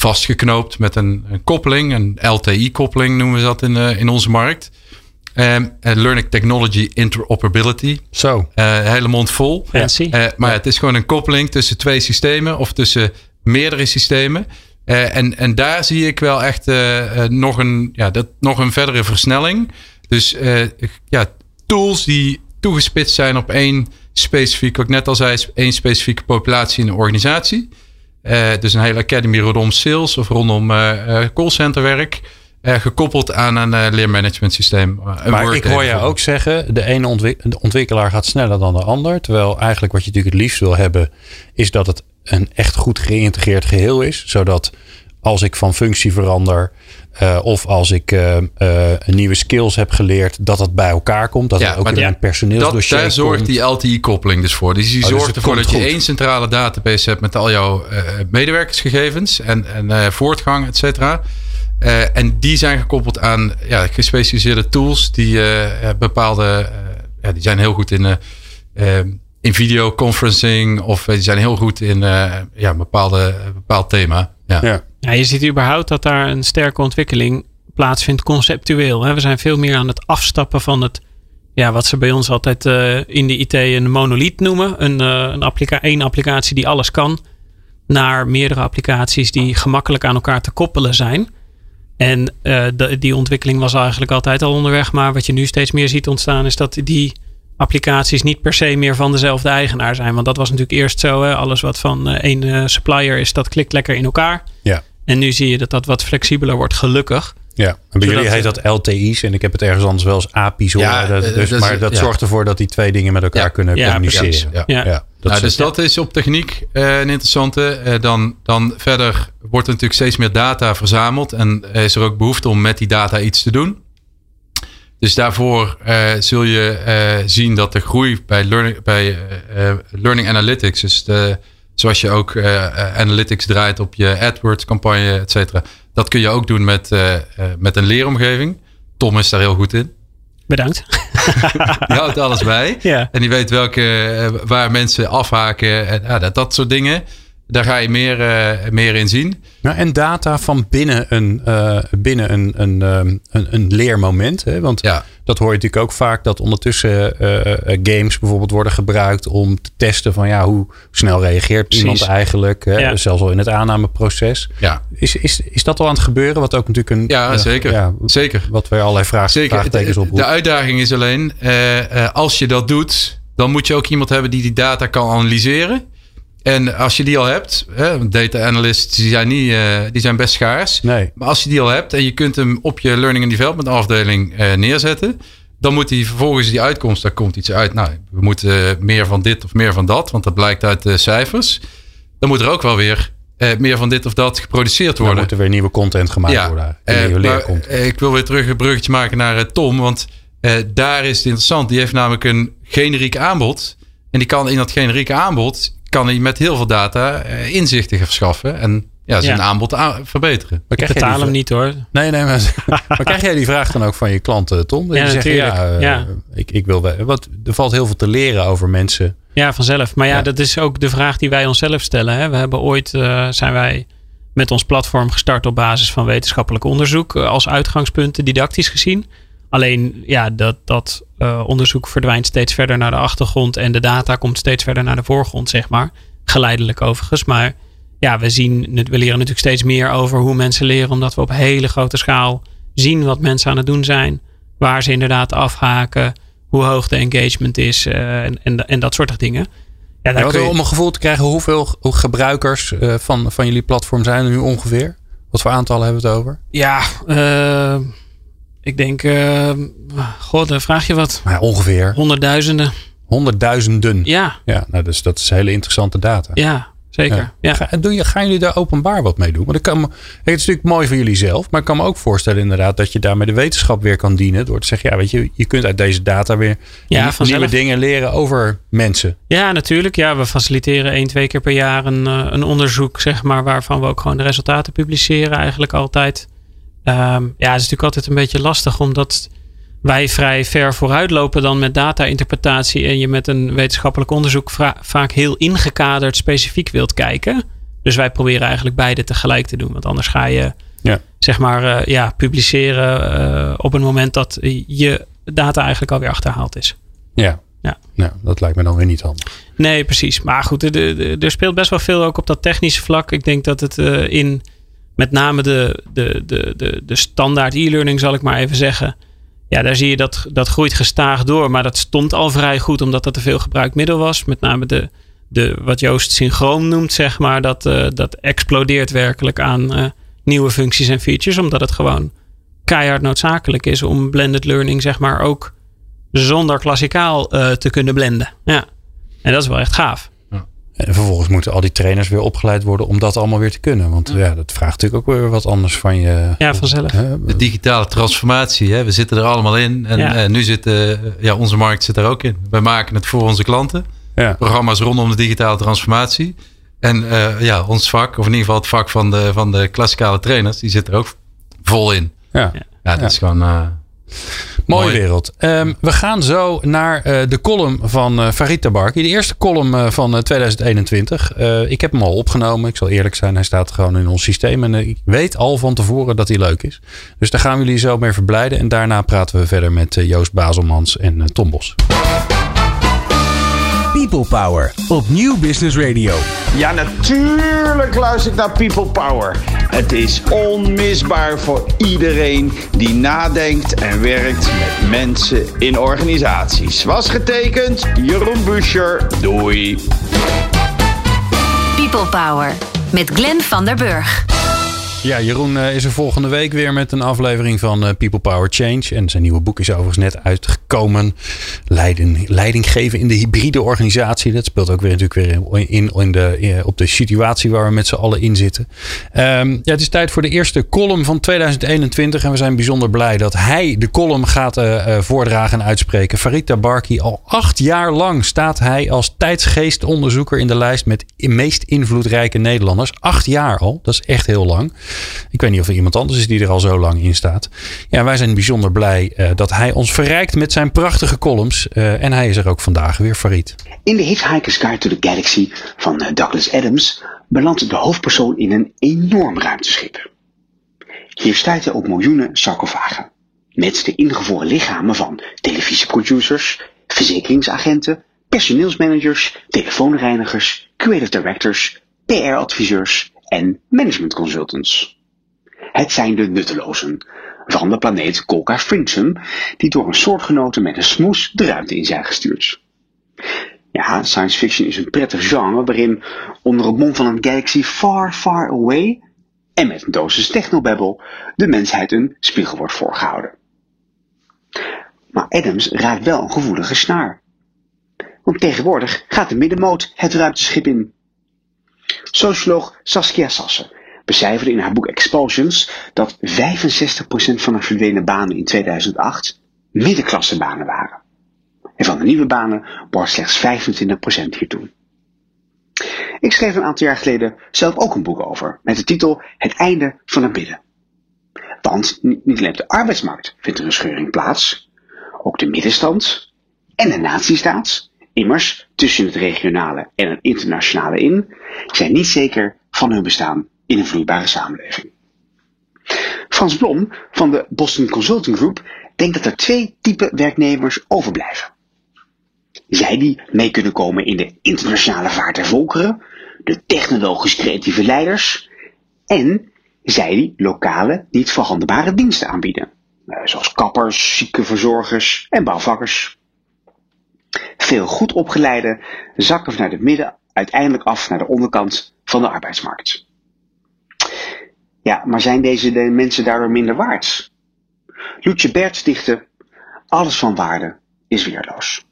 vastgeknoopt met een, een koppeling, een LTI-koppeling noemen we dat in, eh, in onze markt. Ehm, en learning technology interoperability. Zo. Eh, hele mond vol. Fancy. Eh, maar het is gewoon een koppeling tussen twee systemen of tussen meerdere systemen. Eh, en, en daar zie ik wel echt eh, eh, nog, een, ja, dat, nog een verdere versnelling. Dus ja, tools die toegespitst zijn op één specifiek, wat ik net al zei, één specifieke populatie in een organisatie. Dus een hele academy rondom sales of rondom callcenterwerk. eh, gekoppeld aan een eh, leermanagement systeem. Maar ik hoor je ook zeggen, de ene ontwik- de ontwikkelaar gaat sneller dan de ander. Terwijl eigenlijk wat je natuurlijk het liefst wil hebben, is dat het een echt goed geïntegreerd geheel is. Zodat als ik van functie verander, eh, of als ik eh, eh, een nieuwe skills heb geleerd, dat het bij elkaar komt. Dat Ja, het ook maar in ja, een personeelsdossier Dat, daar zorgt komt. die LTI-koppeling dus voor. Dus die dus zorgt ervoor dat je één centrale database hebt met al jouw eh, medewerkersgegevens en, en eh, voortgang, et cetera. Eh, en die zijn gekoppeld aan ja, gespecialiseerde tools die bepaalde, eh, ja, die zijn heel goed in, in videoconferencing of eh, die zijn heel goed in eh, ja, een bepaalde, een bepaald thema. Ja. Ja. Ja, je ziet überhaupt dat daar een sterke ontwikkeling plaatsvindt conceptueel. Hè. We zijn veel meer aan het afstappen van het, ja, wat ze bij ons altijd eh, in de IT een monolith noemen. Een, eh een applica één applicatie die alles kan. Naar meerdere applicaties die gemakkelijk aan elkaar te koppelen zijn. En eh, de- die ontwikkeling was eigenlijk altijd al onderweg. Maar wat je nu steeds meer ziet ontstaan is dat die applicaties niet per se meer van dezelfde eigenaar zijn. Want dat was natuurlijk eerst zo. Hè? Alles wat van eh, één eh, supplier is, dat klikt lekker in elkaar. Ja. En nu zie je dat dat wat flexibeler wordt, gelukkig. Ja, en bij Zodat jullie heet dat LTI's en ik heb het ergens anders wel eens API's horen. Ja, dat, eh, dus, maar dat ja. zorgt ervoor dat die twee dingen met elkaar Ja. kunnen Ja, communiceren. Ja. Ja. Ja, dat nou, is- dus dat is op techniek eh, een interessante. Dan, dan verder wordt er natuurlijk steeds meer data verzameld. En is er ook behoefte om met die data iets te doen. Dus daarvoor eh, zul je eh, zien dat de groei bij learning, bij, eh, learning analytics, dus de, zoals je ook analytics draait op je AdWords campagne, et cetera. Dat kun je ook doen met, met een leeromgeving. Tom is daar heel goed in. Bedankt. Die houdt alles bij. Ja. En die weet welke, waar mensen afhaken. En ja, dat, dat soort dingen. Daar ga je meer, eh, meer in zien. Nou, en data van binnen een, eh, binnen een, een, ehm, een, een leermoment. Hè? Want Ja. dat hoor je natuurlijk ook vaak dat ondertussen eh, games bijvoorbeeld worden gebruikt om te testen van ja, hoe snel reageert Precies. iemand eigenlijk. Hè? Ja. Zelfs al in het aannameproces. Ja, Is, is, is dat al aan het gebeuren? Wat ook natuurlijk een. ja zeker. ja, zeker. wat weer allerlei vraag, zeker. vraagtekens De, uitdaging is alleen, eh, eh, als je dat doet, dan moet je ook iemand hebben die die data kan analyseren. En als je die al hebt, hè, data analysts die zijn, niet, eh, die zijn best schaars. Nee. Maar als je die al hebt en je kunt hem op je learning and development afdeling eh, neerzetten, dan moet hij vervolgens die uitkomst, daar komt iets uit. Nou, we moeten meer van dit of meer van dat, want dat blijkt uit de cijfers. Dan moet er ook wel weer eh, meer van dit of dat geproduceerd Dan worden. moet er weer nieuwe content gemaakt worden. En eh, nieuwe maar, eh, ik wil weer terug een bruggetje maken naar eh, Tom. Want eh, daar is het interessant. Die heeft namelijk een generiek aanbod. En die kan in dat generieke aanbod... kan hij met heel veel data eh, inzichten verschaffen. En ja, zijn Ja. aanbod verbeteren. Maar Ik betaal hem niet hoor. Nee, nee, maar, maar krijg jij die vraag dan ook van je klanten, Tom? Dat Ja, ja, eh, Ja. Ik, ik wil wel. Wat, er valt heel veel te leren over mensen. Ja, vanzelf. Maar ja, Ja. dat is ook de vraag die wij onszelf stellen. Hè. We hebben ooit, eh, zijn wij met ons platform gestart op basis van wetenschappelijk onderzoek. als uitgangspunten, didactisch gezien. Alleen, ja, dat, dat eh, onderzoek verdwijnt steeds verder naar de achtergrond. En de data komt steeds verder naar de voorgrond, zeg maar. Geleidelijk overigens. Maar ja, we, zien, we leren natuurlijk steeds meer over hoe mensen leren. Omdat we op hele grote schaal zien wat mensen aan het doen zijn. Waar ze inderdaad afhaken. Hoe hoog de engagement is. eh, en, en, en dat soort dingen. Ja, daar Ja, je- om een gevoel te krijgen hoeveel hoe gebruikers eh, van, van jullie platform zijn er nu ongeveer? Wat voor aantallen hebben we het over? Ja, eh, ik denk, eh, god, dan vraag je wat. Maar ja, ongeveer Honderdduizenden. honderdduizenden. Ja, Ja, nou, dus dat is hele interessante data. ja. zeker. Ja. Ga, doe je, gaan jullie daar openbaar wat mee doen? Want ik kan het is natuurlijk mooi voor jullie zelf. Maar ik kan me ook voorstellen inderdaad dat je daarmee de wetenschap weer kan dienen. Door te zeggen, ja weet je, je kunt uit deze data weer Ja, nieuwe dingen leren over mensen. Ja, natuurlijk. Ja, we faciliteren één, twee keer per jaar een, eh, een onderzoek, zeg maar, waarvan we ook gewoon de resultaten publiceren, eigenlijk altijd. Ehm, ja, het is natuurlijk altijd een beetje lastig, omdat wij vrij ver vooruit lopen dan met data-interpretatie en je met een wetenschappelijk onderzoek vaak heel ingekaderd specifiek wilt kijken. Dus wij proberen eigenlijk beide tegelijk te doen, want anders ga je, Ja. zeg maar, eh, ja, publiceren eh, op een moment dat je data eigenlijk alweer achterhaald is. Ja. Ja. Nou, dat lijkt me dan weer niet handig. Nee, precies. Maar goed, er- er er speelt best wel veel ook op dat technische vlak. Ik denk dat het eh, in met name de, de, de, de, de standaard e-learning, zal ik maar even zeggen. Ja, daar zie je dat dat groeit gestaag door. Maar dat stond al vrij goed, omdat dat een veel gebruikt middel was. Met name de, de wat Joost synchroon noemt, zeg maar. Dat, eh, dat explodeert werkelijk aan eh, nieuwe functies en features. Omdat het gewoon keihard noodzakelijk is om blended learning, zeg maar, ook zonder klassikaal eh, te kunnen blenden. Ja. En dat is wel echt gaaf. En vervolgens moeten al die trainers weer opgeleid worden om dat allemaal weer te kunnen. Want ja, dat vraagt natuurlijk ook weer wat anders van je. Ja, vanzelf. Hè? De digitale transformatie, hè? we zitten er allemaal in. En Ja. eh, nu zit eh, ja, onze markt zit er ook in. Wij maken het voor onze klanten. Ja. Programma's rondom de digitale transformatie. En eh, ja, ons vak, of in ieder geval het vak van de, van de klassikale trainers, die zit er ook vol in. Ja. Ja, dat is gewoon... eh, Mooie Mooi. wereld. Ehm, we gaan zo naar eh, de column van eh Farid Tabarki. De eerste column eh, van eh, 2021. Eh, ik heb hem al opgenomen. Ik zal eerlijk zijn, hij staat gewoon in ons systeem. En ik weet al van tevoren dat hij leuk is. Dus daar gaan we jullie zo mee verblijden. En daarna praten we verder met Joost Bazelmans en Tom Bos. People Power op Nieuw Business Radio. Ja, natuurlijk luister ik naar People Power. Het is onmisbaar voor iedereen die nadenkt en werkt met mensen in organisaties. Was getekend, Jeroen Buscher. Doei. People Power met Glenn van der Burg. Ja, Jeroen eh, is er volgende week weer met een aflevering van eh, People Power Change. En zijn nieuwe boek is overigens net uitgekomen. Leiding, geven in de hybride organisatie. Dat speelt ook weer natuurlijk weer in, in de, eh, op de situatie waar we met z'n allen in zitten. Ehm, ja, het is tijd voor de eerste column van 2021. En we zijn bijzonder blij dat hij de column gaat voordragen en uitspreken. Farid Tabarki, al acht jaar lang staat hij als tijdsgeestonderzoeker in de lijst met meest invloedrijke Nederlanders. Acht jaar al, dat is echt heel lang. Ik weet niet of er iemand anders is die er al zo lang in staat. Ja, wij zijn bijzonder blij eh, dat hij ons verrijkt met zijn prachtige columns. Eh, en hij is er ook vandaag weer, Farid. In de Hitchhiker's Guide to the Galaxy van eh, Douglas Adams belandt de hoofdpersoon in een enorm ruimteschip. Hier stuit hij op miljoenen sarcofagen. Met de ingevroren lichamen van televisieproducers, verzekeringsagenten, personeelsmanagers, telefoonreinigers, creative directors, PR-adviseurs en management consultants. Het zijn de nuttelozen van de planeet Kolka Frinchum, die door een soortgenoten met een smoes de ruimte in zijn gestuurd. Ja, science fiction is een prettig genre waarin onder het mom van een galaxy far, far away en met een dosis technobabbel de mensheid een spiegel wordt voorgehouden. Maar Adams raakt wel een gevoelige snaar. Want tegenwoordig gaat de middenmoot het ruimteschip in. Socioloog Saskia Sassen becijferde in haar boek Expulsions dat 65% van de verdwenen banen in 2008 middenklassebanen waren. En van de nieuwe banen behoort slechts 25% hiertoe. Ik schreef een aantal jaar geleden zelf ook een boek over, met de titel Het einde van het midden. Want niet alleen op de arbeidsmarkt vindt er een scheuring plaats, ook de middenstand en de nazistaat, immers tussen het regionale en het internationale in, zijn niet zeker van hun bestaan in een vloeibare samenleving. Frans Blom van de Boston Consulting Group denkt dat er twee typen werknemers overblijven. Zij die mee kunnen komen in de internationale vaart der volkeren, de technologisch creatieve leiders en zij die lokale, niet verhandelbare diensten aanbieden, eh, zoals kappers, ziekenverzorgers en bouwvakkers. Veel goed opgeleide zakken vanuit het midden uiteindelijk af naar de onderkant van de arbeidsmarkt. Ja, maar zijn deze de mensen daardoor minder waard? Loetje Bert dichtte, alles van waarde is weerloos.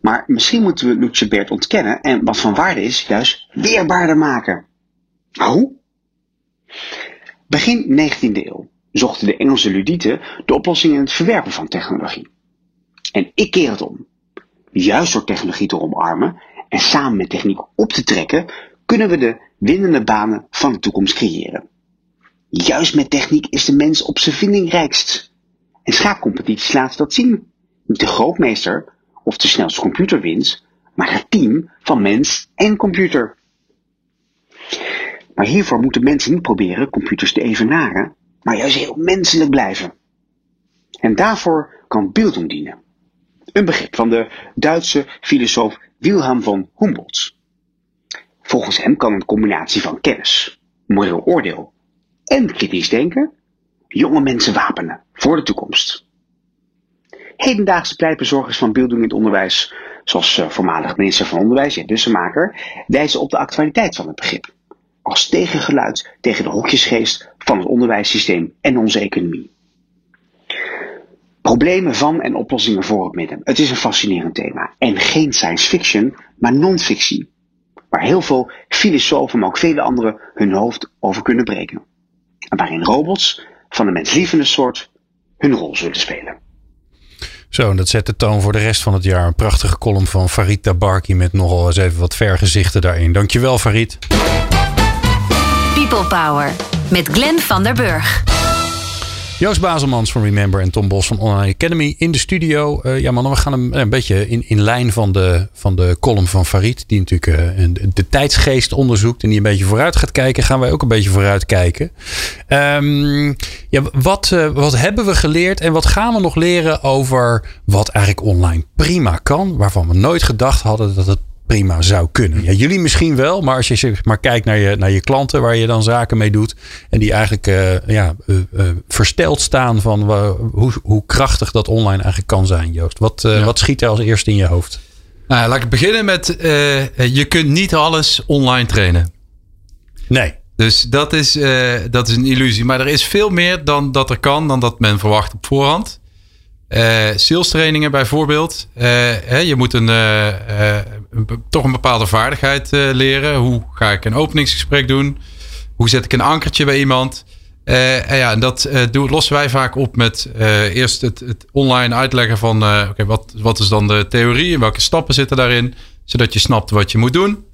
Maar misschien moeten we Lucebert ontkennen en wat van waarde is, juist weerbaarder maken. Hoe? Begin 19e eeuw zochten de Engelse ludieten de oplossing in het verwerpen van technologie. En ik keer het om. Juist door technologie te omarmen en samen met techniek op te trekken, kunnen we de winnende banen van de toekomst creëren. Juist met techniek is de mens op zijn vindingrijkst. En schaakcompetities laten dat zien. Niet de grootmeester of de snelste computer wint, maar het team van mens en computer. Maar hiervoor moeten mensen niet proberen computers te evenaren, maar juist heel menselijk blijven. En daarvoor kan beelding dienen. Een begrip van de Duitse filosoof Wilhelm von Humboldt. Volgens hem kan een combinatie van kennis, moreel oordeel en kritisch denken jonge mensen wapenen voor de toekomst. Hedendaagse pleitbezorgers van beelding in het onderwijs, zoals uh, voormalig minister van Onderwijs, Jan Bussemaker, wijzen op de actualiteit van het begrip. Als tegengeluid tegen de hokjesgeest van het onderwijssysteem en onze economie. Problemen van en oplossingen voor het midden. Het is een fascinerend thema. En geen science fiction, maar non-fictie. Waar heel veel filosofen, maar ook vele anderen hun hoofd over kunnen breken. En waarin robots van de menslievende soort hun rol zullen spelen. Zo, en dat zet de toon voor de rest van het jaar. Een prachtige column van Farid Tabarki met nogal eens even wat vergezichten daarin. Dankjewel Farid. People Power met Glenn van der Burg. Joost Bazelmans van Remember en Tom Bos van Online Academy in de studio. Uh, ja, man, we gaan een, een beetje in, in lijn van de, van de column van Farid, die natuurlijk uh, de tijdsgeest onderzoekt en die een beetje vooruit gaat kijken, gaan wij ook een beetje vooruit kijken. Um, ja, wat, wat hebben we geleerd en wat gaan we nog leren over wat eigenlijk online prima kan, waarvan we nooit gedacht hadden dat het prima zou kunnen. Ja, jullie misschien wel, maar als je zeg maar kijkt naar je, naar je klanten waar je dan zaken mee doet en die eigenlijk uh, ja, uh, uh, versteld staan van hoe, hoe krachtig dat online eigenlijk kan zijn, Joost. Wat, ja. wat schiet er als eerste in je hoofd? Nou, laat ik beginnen met je kunt niet alles online trainen. Nee. Dus dat is, dat is een illusie. Maar er is veel meer dan dat er kan, dan dat men verwacht op voorhand. Uh, sales trainingen bijvoorbeeld. Uh, hè, je moet een, uh, toch een bepaalde vaardigheid leren. Hoe ga ik een openingsgesprek doen? Hoe zet ik een ankertje bij iemand? en ja, en dat doen, lossen wij vaak op met eerst het, het, online uitleggen van wat, wat is dan de theorie en welke stappen zitten daarin, zodat je snapt wat je moet doen.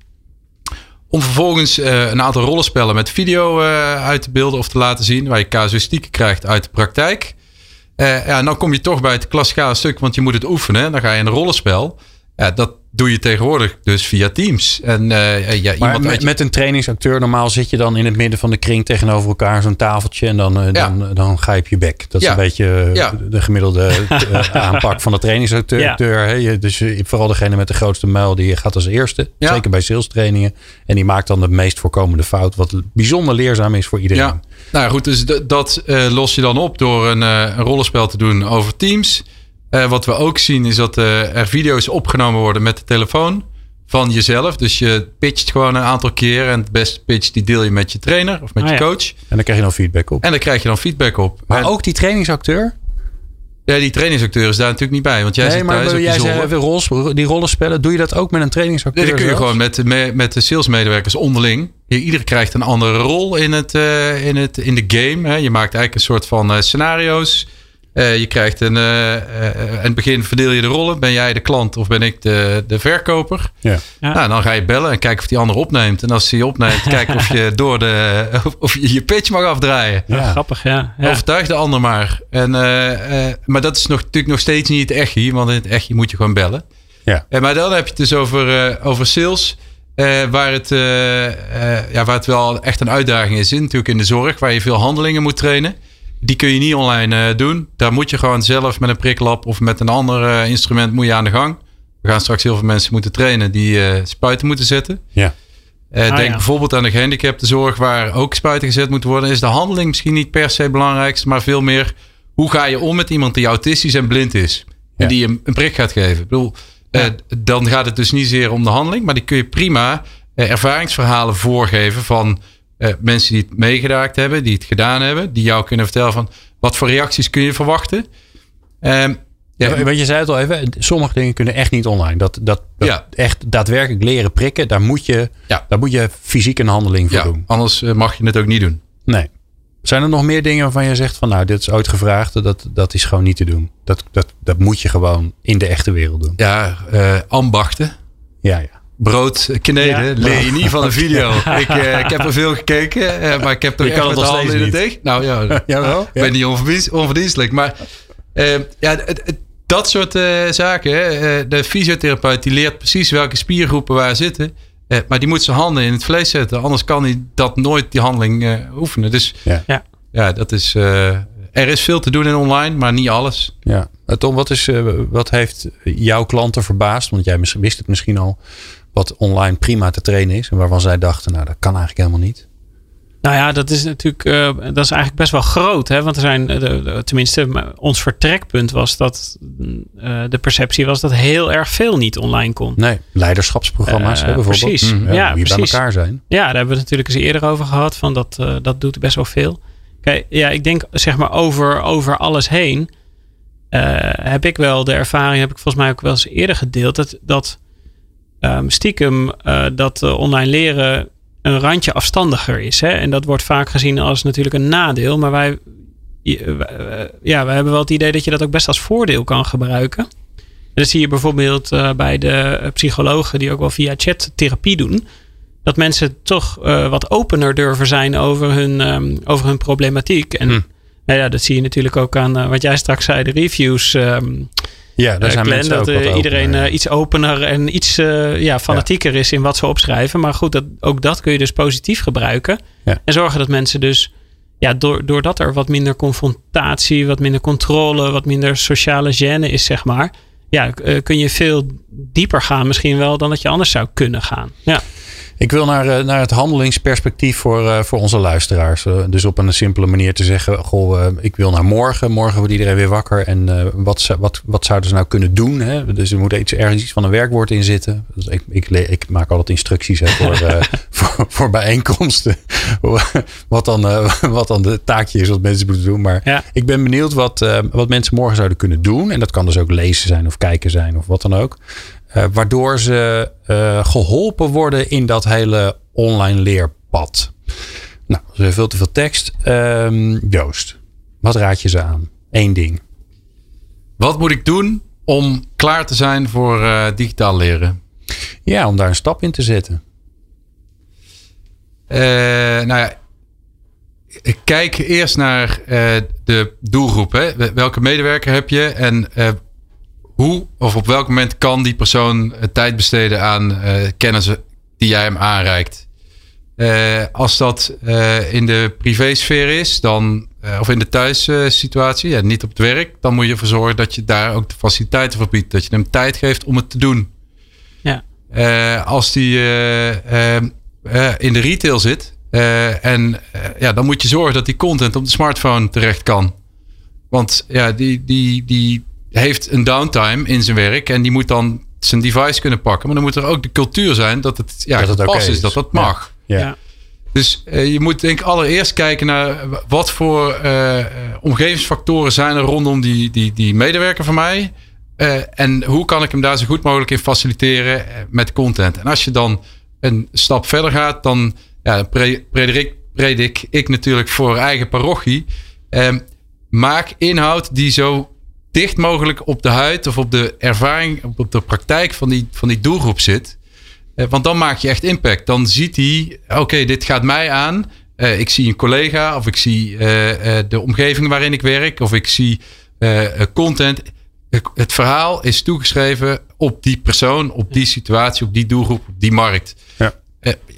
Om vervolgens een aantal rollenspellen met video uit te beelden of te laten zien, waar je casuïstieken krijgt uit de praktijk. Ja, dan kom je toch bij het klassikale stuk, want je moet het oefenen. Dan ga je een rollenspel. Ja, dat doe je tegenwoordig dus via Teams. En, uh, ja, iemand met, met, een trainingsacteur, normaal zit je dan in het midden van de kring tegenover elkaar, zo'n tafeltje. En dan, uh, ja. dan, dan ga je op je bek. Dat is een beetje de gemiddelde aanpak van de trainingsacteur. Ja. Dus vooral degene met de grootste muil, die gaat als eerste. Zeker bij sales trainingen. En die maakt dan de meest voorkomende fout. Wat bijzonder leerzaam is voor iedereen. Ja. Nou goed, dus dat los je dan op door een, een rollenspel te doen over Teams. Uh, wat we ook zien is dat uh, er video's opgenomen worden met de telefoon van jezelf. Dus je pitcht gewoon een aantal keer. En het beste pitch die deel je met je trainer of met ah, je coach. Ja. En dan krijg je dan feedback op. En dan krijg je dan feedback op. Maar en, ook die trainingsacteur? Ja, die trainingsacteur is daar natuurlijk niet bij. Want jij nee, zit maar thuis jij zei even die rollen spelen. Doe je dat ook met een trainingsacteur? Nee, dat kun je gewoon met, met, met de salesmedewerkers onderling. Ieder krijgt een andere rol in, het, uh, in, het, in de game. Hè. Je maakt eigenlijk een soort van uh, scenario's. Uh, je krijgt een. Uh, uh, in het begin verdeel je de rollen. Ben jij de klant of ben ik de, de verkoper? Ja. ja. Nou, dan ga je bellen en kijken of die ander opneemt. En als hij opneemt, kijken of je door de. of je je pitch mag afdraaien. Ja, grappig, ja. ja. Overtuig de ander maar. En, maar dat is nog, natuurlijk nog steeds niet het echtje. Want in het echtje moet je gewoon bellen. Ja. En maar dan heb je het dus over, over sales. waar, het, ja, waar het wel echt een uitdaging is. In, natuurlijk in de zorg, waar je veel handelingen moet trainen. Die kun je niet online uh, doen. Daar moet je gewoon zelf met een priklap of met een ander uh, instrument moet je aan de gang. We gaan straks heel veel mensen moeten trainen die uh, spuiten moeten zetten. Ja. Ah, denk ja. bijvoorbeeld aan de gehandicaptenzorg waar ook spuiten gezet moeten worden. Is de handeling misschien niet per se het belangrijkste, maar veel meer hoe ga je om met iemand die autistisch en blind is. En die een, een, prik gaat geven. Ik bedoel, ja. dan gaat het dus niet zeer om de handeling, maar die kun je prima ervaringsverhalen voorgeven van uh, mensen die het meegeraakt hebben, die het gedaan hebben, die jou kunnen vertellen van wat voor reacties kun je verwachten. Um, Ja, want je zei het al even, sommige dingen kunnen echt niet online. Dat, dat, dat Ja. echt daadwerkelijk leren prikken, daar moet je, Ja. daar moet je fysiek een handeling voor Ja, doen. anders eh, mag je het ook niet doen. Nee. Zijn er nog meer dingen waarvan je zegt van nou, dit is ooit gevraagd, dat, dat is gewoon niet te doen. Dat, dat, dat moet je gewoon in de echte wereld doen. Ja, eh, ambachten. Ja, ja. Brood kneden, Ja. leer je niet van een video. ik, eh, ik heb er veel gekeken, eh, maar ik heb Je echt kan het met de nog handen in steeds de deeg. Nou ja, Jawel? ik ben niet onverdienst- onverdienstelijk. Maar eh, ja, het- het- dat soort zaken. Hè. De fysiotherapeut die leert precies welke spiergroepen waar zitten. Eh, maar die moet zijn handen in het vlees zetten. Anders kan hij dat nooit, die handeling oefenen. Dus Ja. Ja. dat is... eh, er is veel te doen in online, maar niet alles. Ja. Tom, wat, is, eh, wat heeft jouw klanten verbaasd? Want jij wist het misschien al wat online prima te trainen is. En waarvan zij dachten, nou dat kan eigenlijk helemaal niet. Nou ja, dat is natuurlijk eh, dat is eigenlijk best wel groot. Hè? Want er zijn, eh, tenminste, ons vertrekpunt was dat eh, de perceptie was dat heel erg veel niet online kon. Nee, leiderschapsprogramma's hè, bijvoorbeeld. precies. Mhm. Ja, bij elkaar zijn. Ja, daar hebben we het natuurlijk eens eerder over gehad. Van dat, dat doet best wel veel. Kijk, ja, ik denk zeg maar over, over alles heen. heb ik wel de ervaring, heb ik volgens mij ook wel eens eerder gedeeld. Dat, dat ehm, stiekem eh, dat eh, online leren een randje afstandiger is. Hè? En dat wordt vaak gezien als natuurlijk een nadeel. Maar wij, eh, ja, wij hebben wel het idee dat je dat ook best als voordeel kan gebruiken. En dat zie je bijvoorbeeld bij de psychologen die ook wel via chat therapie doen dat mensen toch wat opener durven zijn over hun, ehm, over hun problematiek. En Hm. nou ja, dat zie je natuurlijk ook aan wat jij straks zei, de reviews. ehm Ja, daar zijn mensen dat ook iedereen opener. eh, iets opener en iets eh, ja, fanatieker is in wat ze opschrijven. Maar goed, dat, ook dat kun je dus positief gebruiken. En zorgen dat mensen dus, ja, door, doordat er wat minder confrontatie, wat minder controle, wat minder sociale gêne is, zeg maar. Ja, eh, kun je veel dieper gaan misschien wel dan dat je anders zou kunnen gaan. Ja. Ik wil naar, eh, naar het handelingsperspectief voor, eh, voor onze luisteraars. Eh, dus op een simpele manier te zeggen: Goh, ik wil naar morgen. Morgen wordt iedereen weer wakker. En wat, wat, wat zouden ze nou kunnen doen? Hè? Dus er moet iets, ergens iets van een werkwoord in zitten. Dus ik, ik, ik maak altijd instructies hè, voor, voor, voor bijeenkomsten. wat, dan, wat dan de taakje is wat mensen moeten doen. Maar Ja. ik ben benieuwd wat, wat mensen morgen zouden kunnen doen. En dat kan dus ook lezen zijn of kijken zijn of wat dan ook. Eh, waardoor ze eh, geholpen worden in dat hele online leerpad. Nou, dat is veel te veel tekst. Ehm, Joost, wat raad je ze aan? Eén ding. Wat moet ik doen om klaar te zijn voor eh, digitaal leren? Ja, om daar een stap in te zetten. Eh, nou ja, ik kijk eerst naar de doelgroep. Hè. Welke medewerker heb je en hoe of op welk moment kan die persoon eh, tijd besteden aan eh, kennis die jij hem aanreikt? Eh, als dat in de privésfeer is, dan, of in de thuissituatie, ja, niet op het werk, dan moet je ervoor zorgen dat je daar ook de faciliteiten voor biedt. Dat je hem tijd geeft om het te doen. Ja. Als die in de retail zit. en ja, dan moet je zorgen dat die content op de smartphone terecht kan. Want ja, die, die, die heeft een downtime in zijn werk. En die moet dan zijn device kunnen pakken. Maar dan moet er ook de cultuur zijn dat het ja, Dat het oké is, is. dat dat mag. Ja. Ja. Dus eh, je moet denk ik allereerst kijken naar wat voor eh, eh, omgevingsfactoren zijn er rondom die, die, die medewerker van mij. Eh, en hoe kan ik hem daar zo goed mogelijk in faciliteren met content. En als je dan een stap verder gaat, dan ja, pre- predik, predik ik natuurlijk voor eigen parochie. Ehm, maak inhoud die zo dicht mogelijk op de huid of op de ervaring, op- de praktijk van die, van die doelgroep zit. Eh, want dan maak je echt impact. Dan ziet hij, oké, dit gaat mij aan. Eh, ik zie een collega of ik zie eh, de omgeving waarin ik werk of ik zie content. Het- verhaal is toegeschreven op die persoon, op die situatie, op die doelgroep, op die markt. Ja.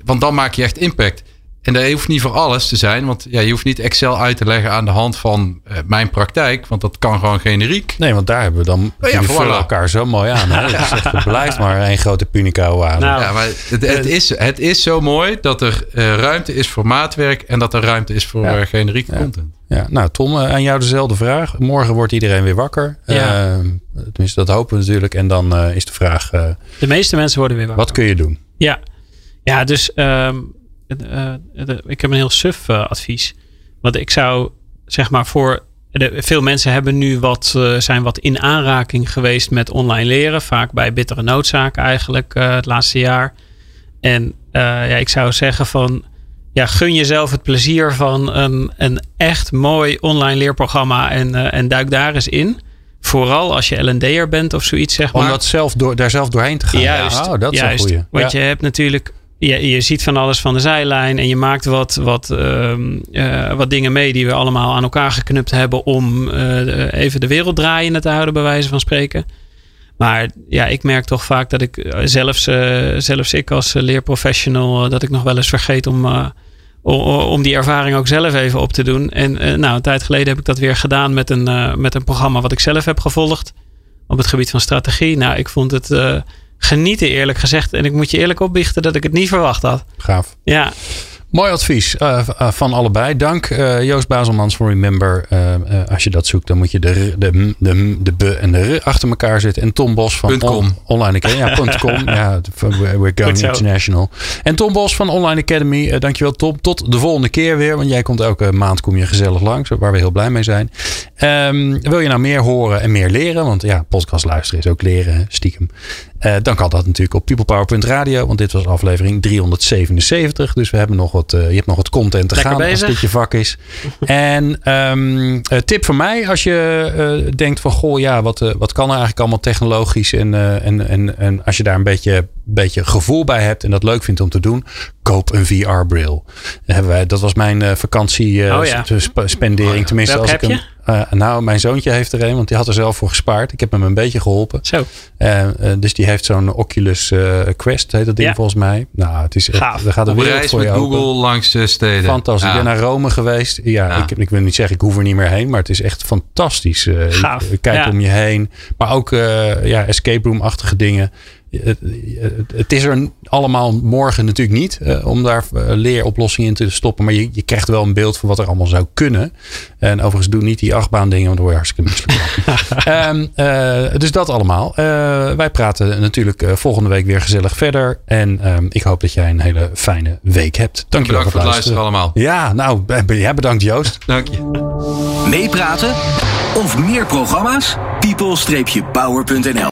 Want dan maak je echt impact. En dat hoeft niet voor alles te zijn, want ja, je hoeft niet Excel uit te leggen aan de hand van eh, mijn praktijk, want dat kan gewoon generiek. Nee, want daar hebben we dan. Oh ja, vullen elkaar zo mooi aan. Hè? Het, is echt, het blijft maar één grote punica. Nou, Ja, maar het, het, is, het is zo mooi dat er eh, ruimte is voor maatwerk en dat er ruimte is voor Ja. eh, generieke Ja. content. Ja, nou Tom, aan jou dezelfde vraag. Morgen wordt iedereen weer wakker. Ja. Tenminste, dat hopen we natuurlijk. En dan is de vraag, eh, De meeste mensen worden weer wakker. wat kun je doen? Ja, ja dus ehm, eh, ik heb een heel suf eh, advies. Want ik zou zeg maar voor de, veel mensen hebben nu wat, uh, zijn wat in aanraking geweest met online leren. Vaak bij bittere noodzaak eigenlijk uh, het laatste jaar. En uh, ja, ik zou zeggen van ja, gun jezelf het plezier van een, een echt mooi online leerprogramma en, en duik daar eens in. Vooral als je L&D'er bent of zoiets, zeg maar. Om dat zelf door, daar zelf doorheen te gaan. Juist, ja, oh, dat is juist. een goeie. Want Ja. je hebt natuurlijk... Je, je ziet van alles van de zijlijn en je maakt wat, wat, ehm, eh, wat dingen mee die we allemaal aan elkaar geknupt hebben om eh, even de wereld draaiende te houden, bij wijze van spreken. Maar ja, ik merk toch vaak dat ik, eh, zelfs, zelfs ik als leerprofessional, dat ik nog wel eens vergeet om, om die ervaring ook zelf even op te doen. En nou, een tijd geleden heb ik dat weer gedaan met een, met een programma wat ik zelf heb gevolgd op het gebied van strategie. Nou, ik vond het genieten eerlijk gezegd. En ik moet je eerlijk opbiechten dat ik het niet verwacht had. Gaaf. Ja, Mooi advies eh, eh, van allebei. Dank eh, Joost Bazelmans voor Remember. Als je dat zoekt, dan moet je de, r- de, m, de, m, de b en de r achter elkaar zetten. En Tom Bos van Punt com. On- Online Academy. Ja, .com. ja, we're going Goed zo. international. En Tom Bos van Online Academy. eh, dankjewel Tom. Tot de volgende keer weer. Want jij komt elke maand kom je gezellig langs. Waar we heel blij mee zijn. Ehm, wil je nou meer horen en meer leren? Want ja, podcast luisteren is ook leren, hè, stiekem. Eh, dan kan dat natuurlijk op peoplepower.radio. Want dit was aflevering 377. Dus we hebben nog wat, eh, je hebt nog wat content te Lekker gaan als dit je vak is. en eh, tip van mij. Als je denkt van goh ja wat, wat kan er eigenlijk allemaal technologisch. En, en, en, en als je daar een beetje, beetje gevoel bij hebt. En dat leuk vindt om te doen. Koop een VR-bril. Dat was mijn vakantie Oh ja. spendering. Tenminste, als ik hem. Eh, nou, mijn zoontje heeft er een, want die had er zelf voor gespaard. Ik heb hem een beetje geholpen. zo. Eh, eh, dus die heeft zo'n Oculus eh, Quest, heet dat ding Ja. volgens mij. Nou, het is echt, Gaaf. er gaat een wereld reis voor met je open. Google langs de steden. Fantastisch. Ja. Ik ben naar Rome geweest. Ja, Ja. Ik, ik wil niet zeggen, ik hoef er niet meer heen. Maar het is echt fantastisch. Gaaf. je- Kijk Ja. om je heen. Maar ook eh, ja, escape room-achtige dingen. Het, is er allemaal morgen natuurlijk niet. eh, om daar eh, leeroplossingen in te stoppen. Maar je, je krijgt wel een beeld van wat er allemaal zou kunnen. En overigens doe niet die achtbaan dingen. Want dan word je hartstikke misselijk. Ehm, eh, dus dat allemaal. Eh, wij praten natuurlijk volgende week weer gezellig verder. En ehm, ik hoop dat jij een hele fijne week hebt. Dankjewel Bedankt voor het luisteren allemaal. ja, nou, ja, bedankt Joost. Dank je. Meepraten of meer programma's? people-power.nl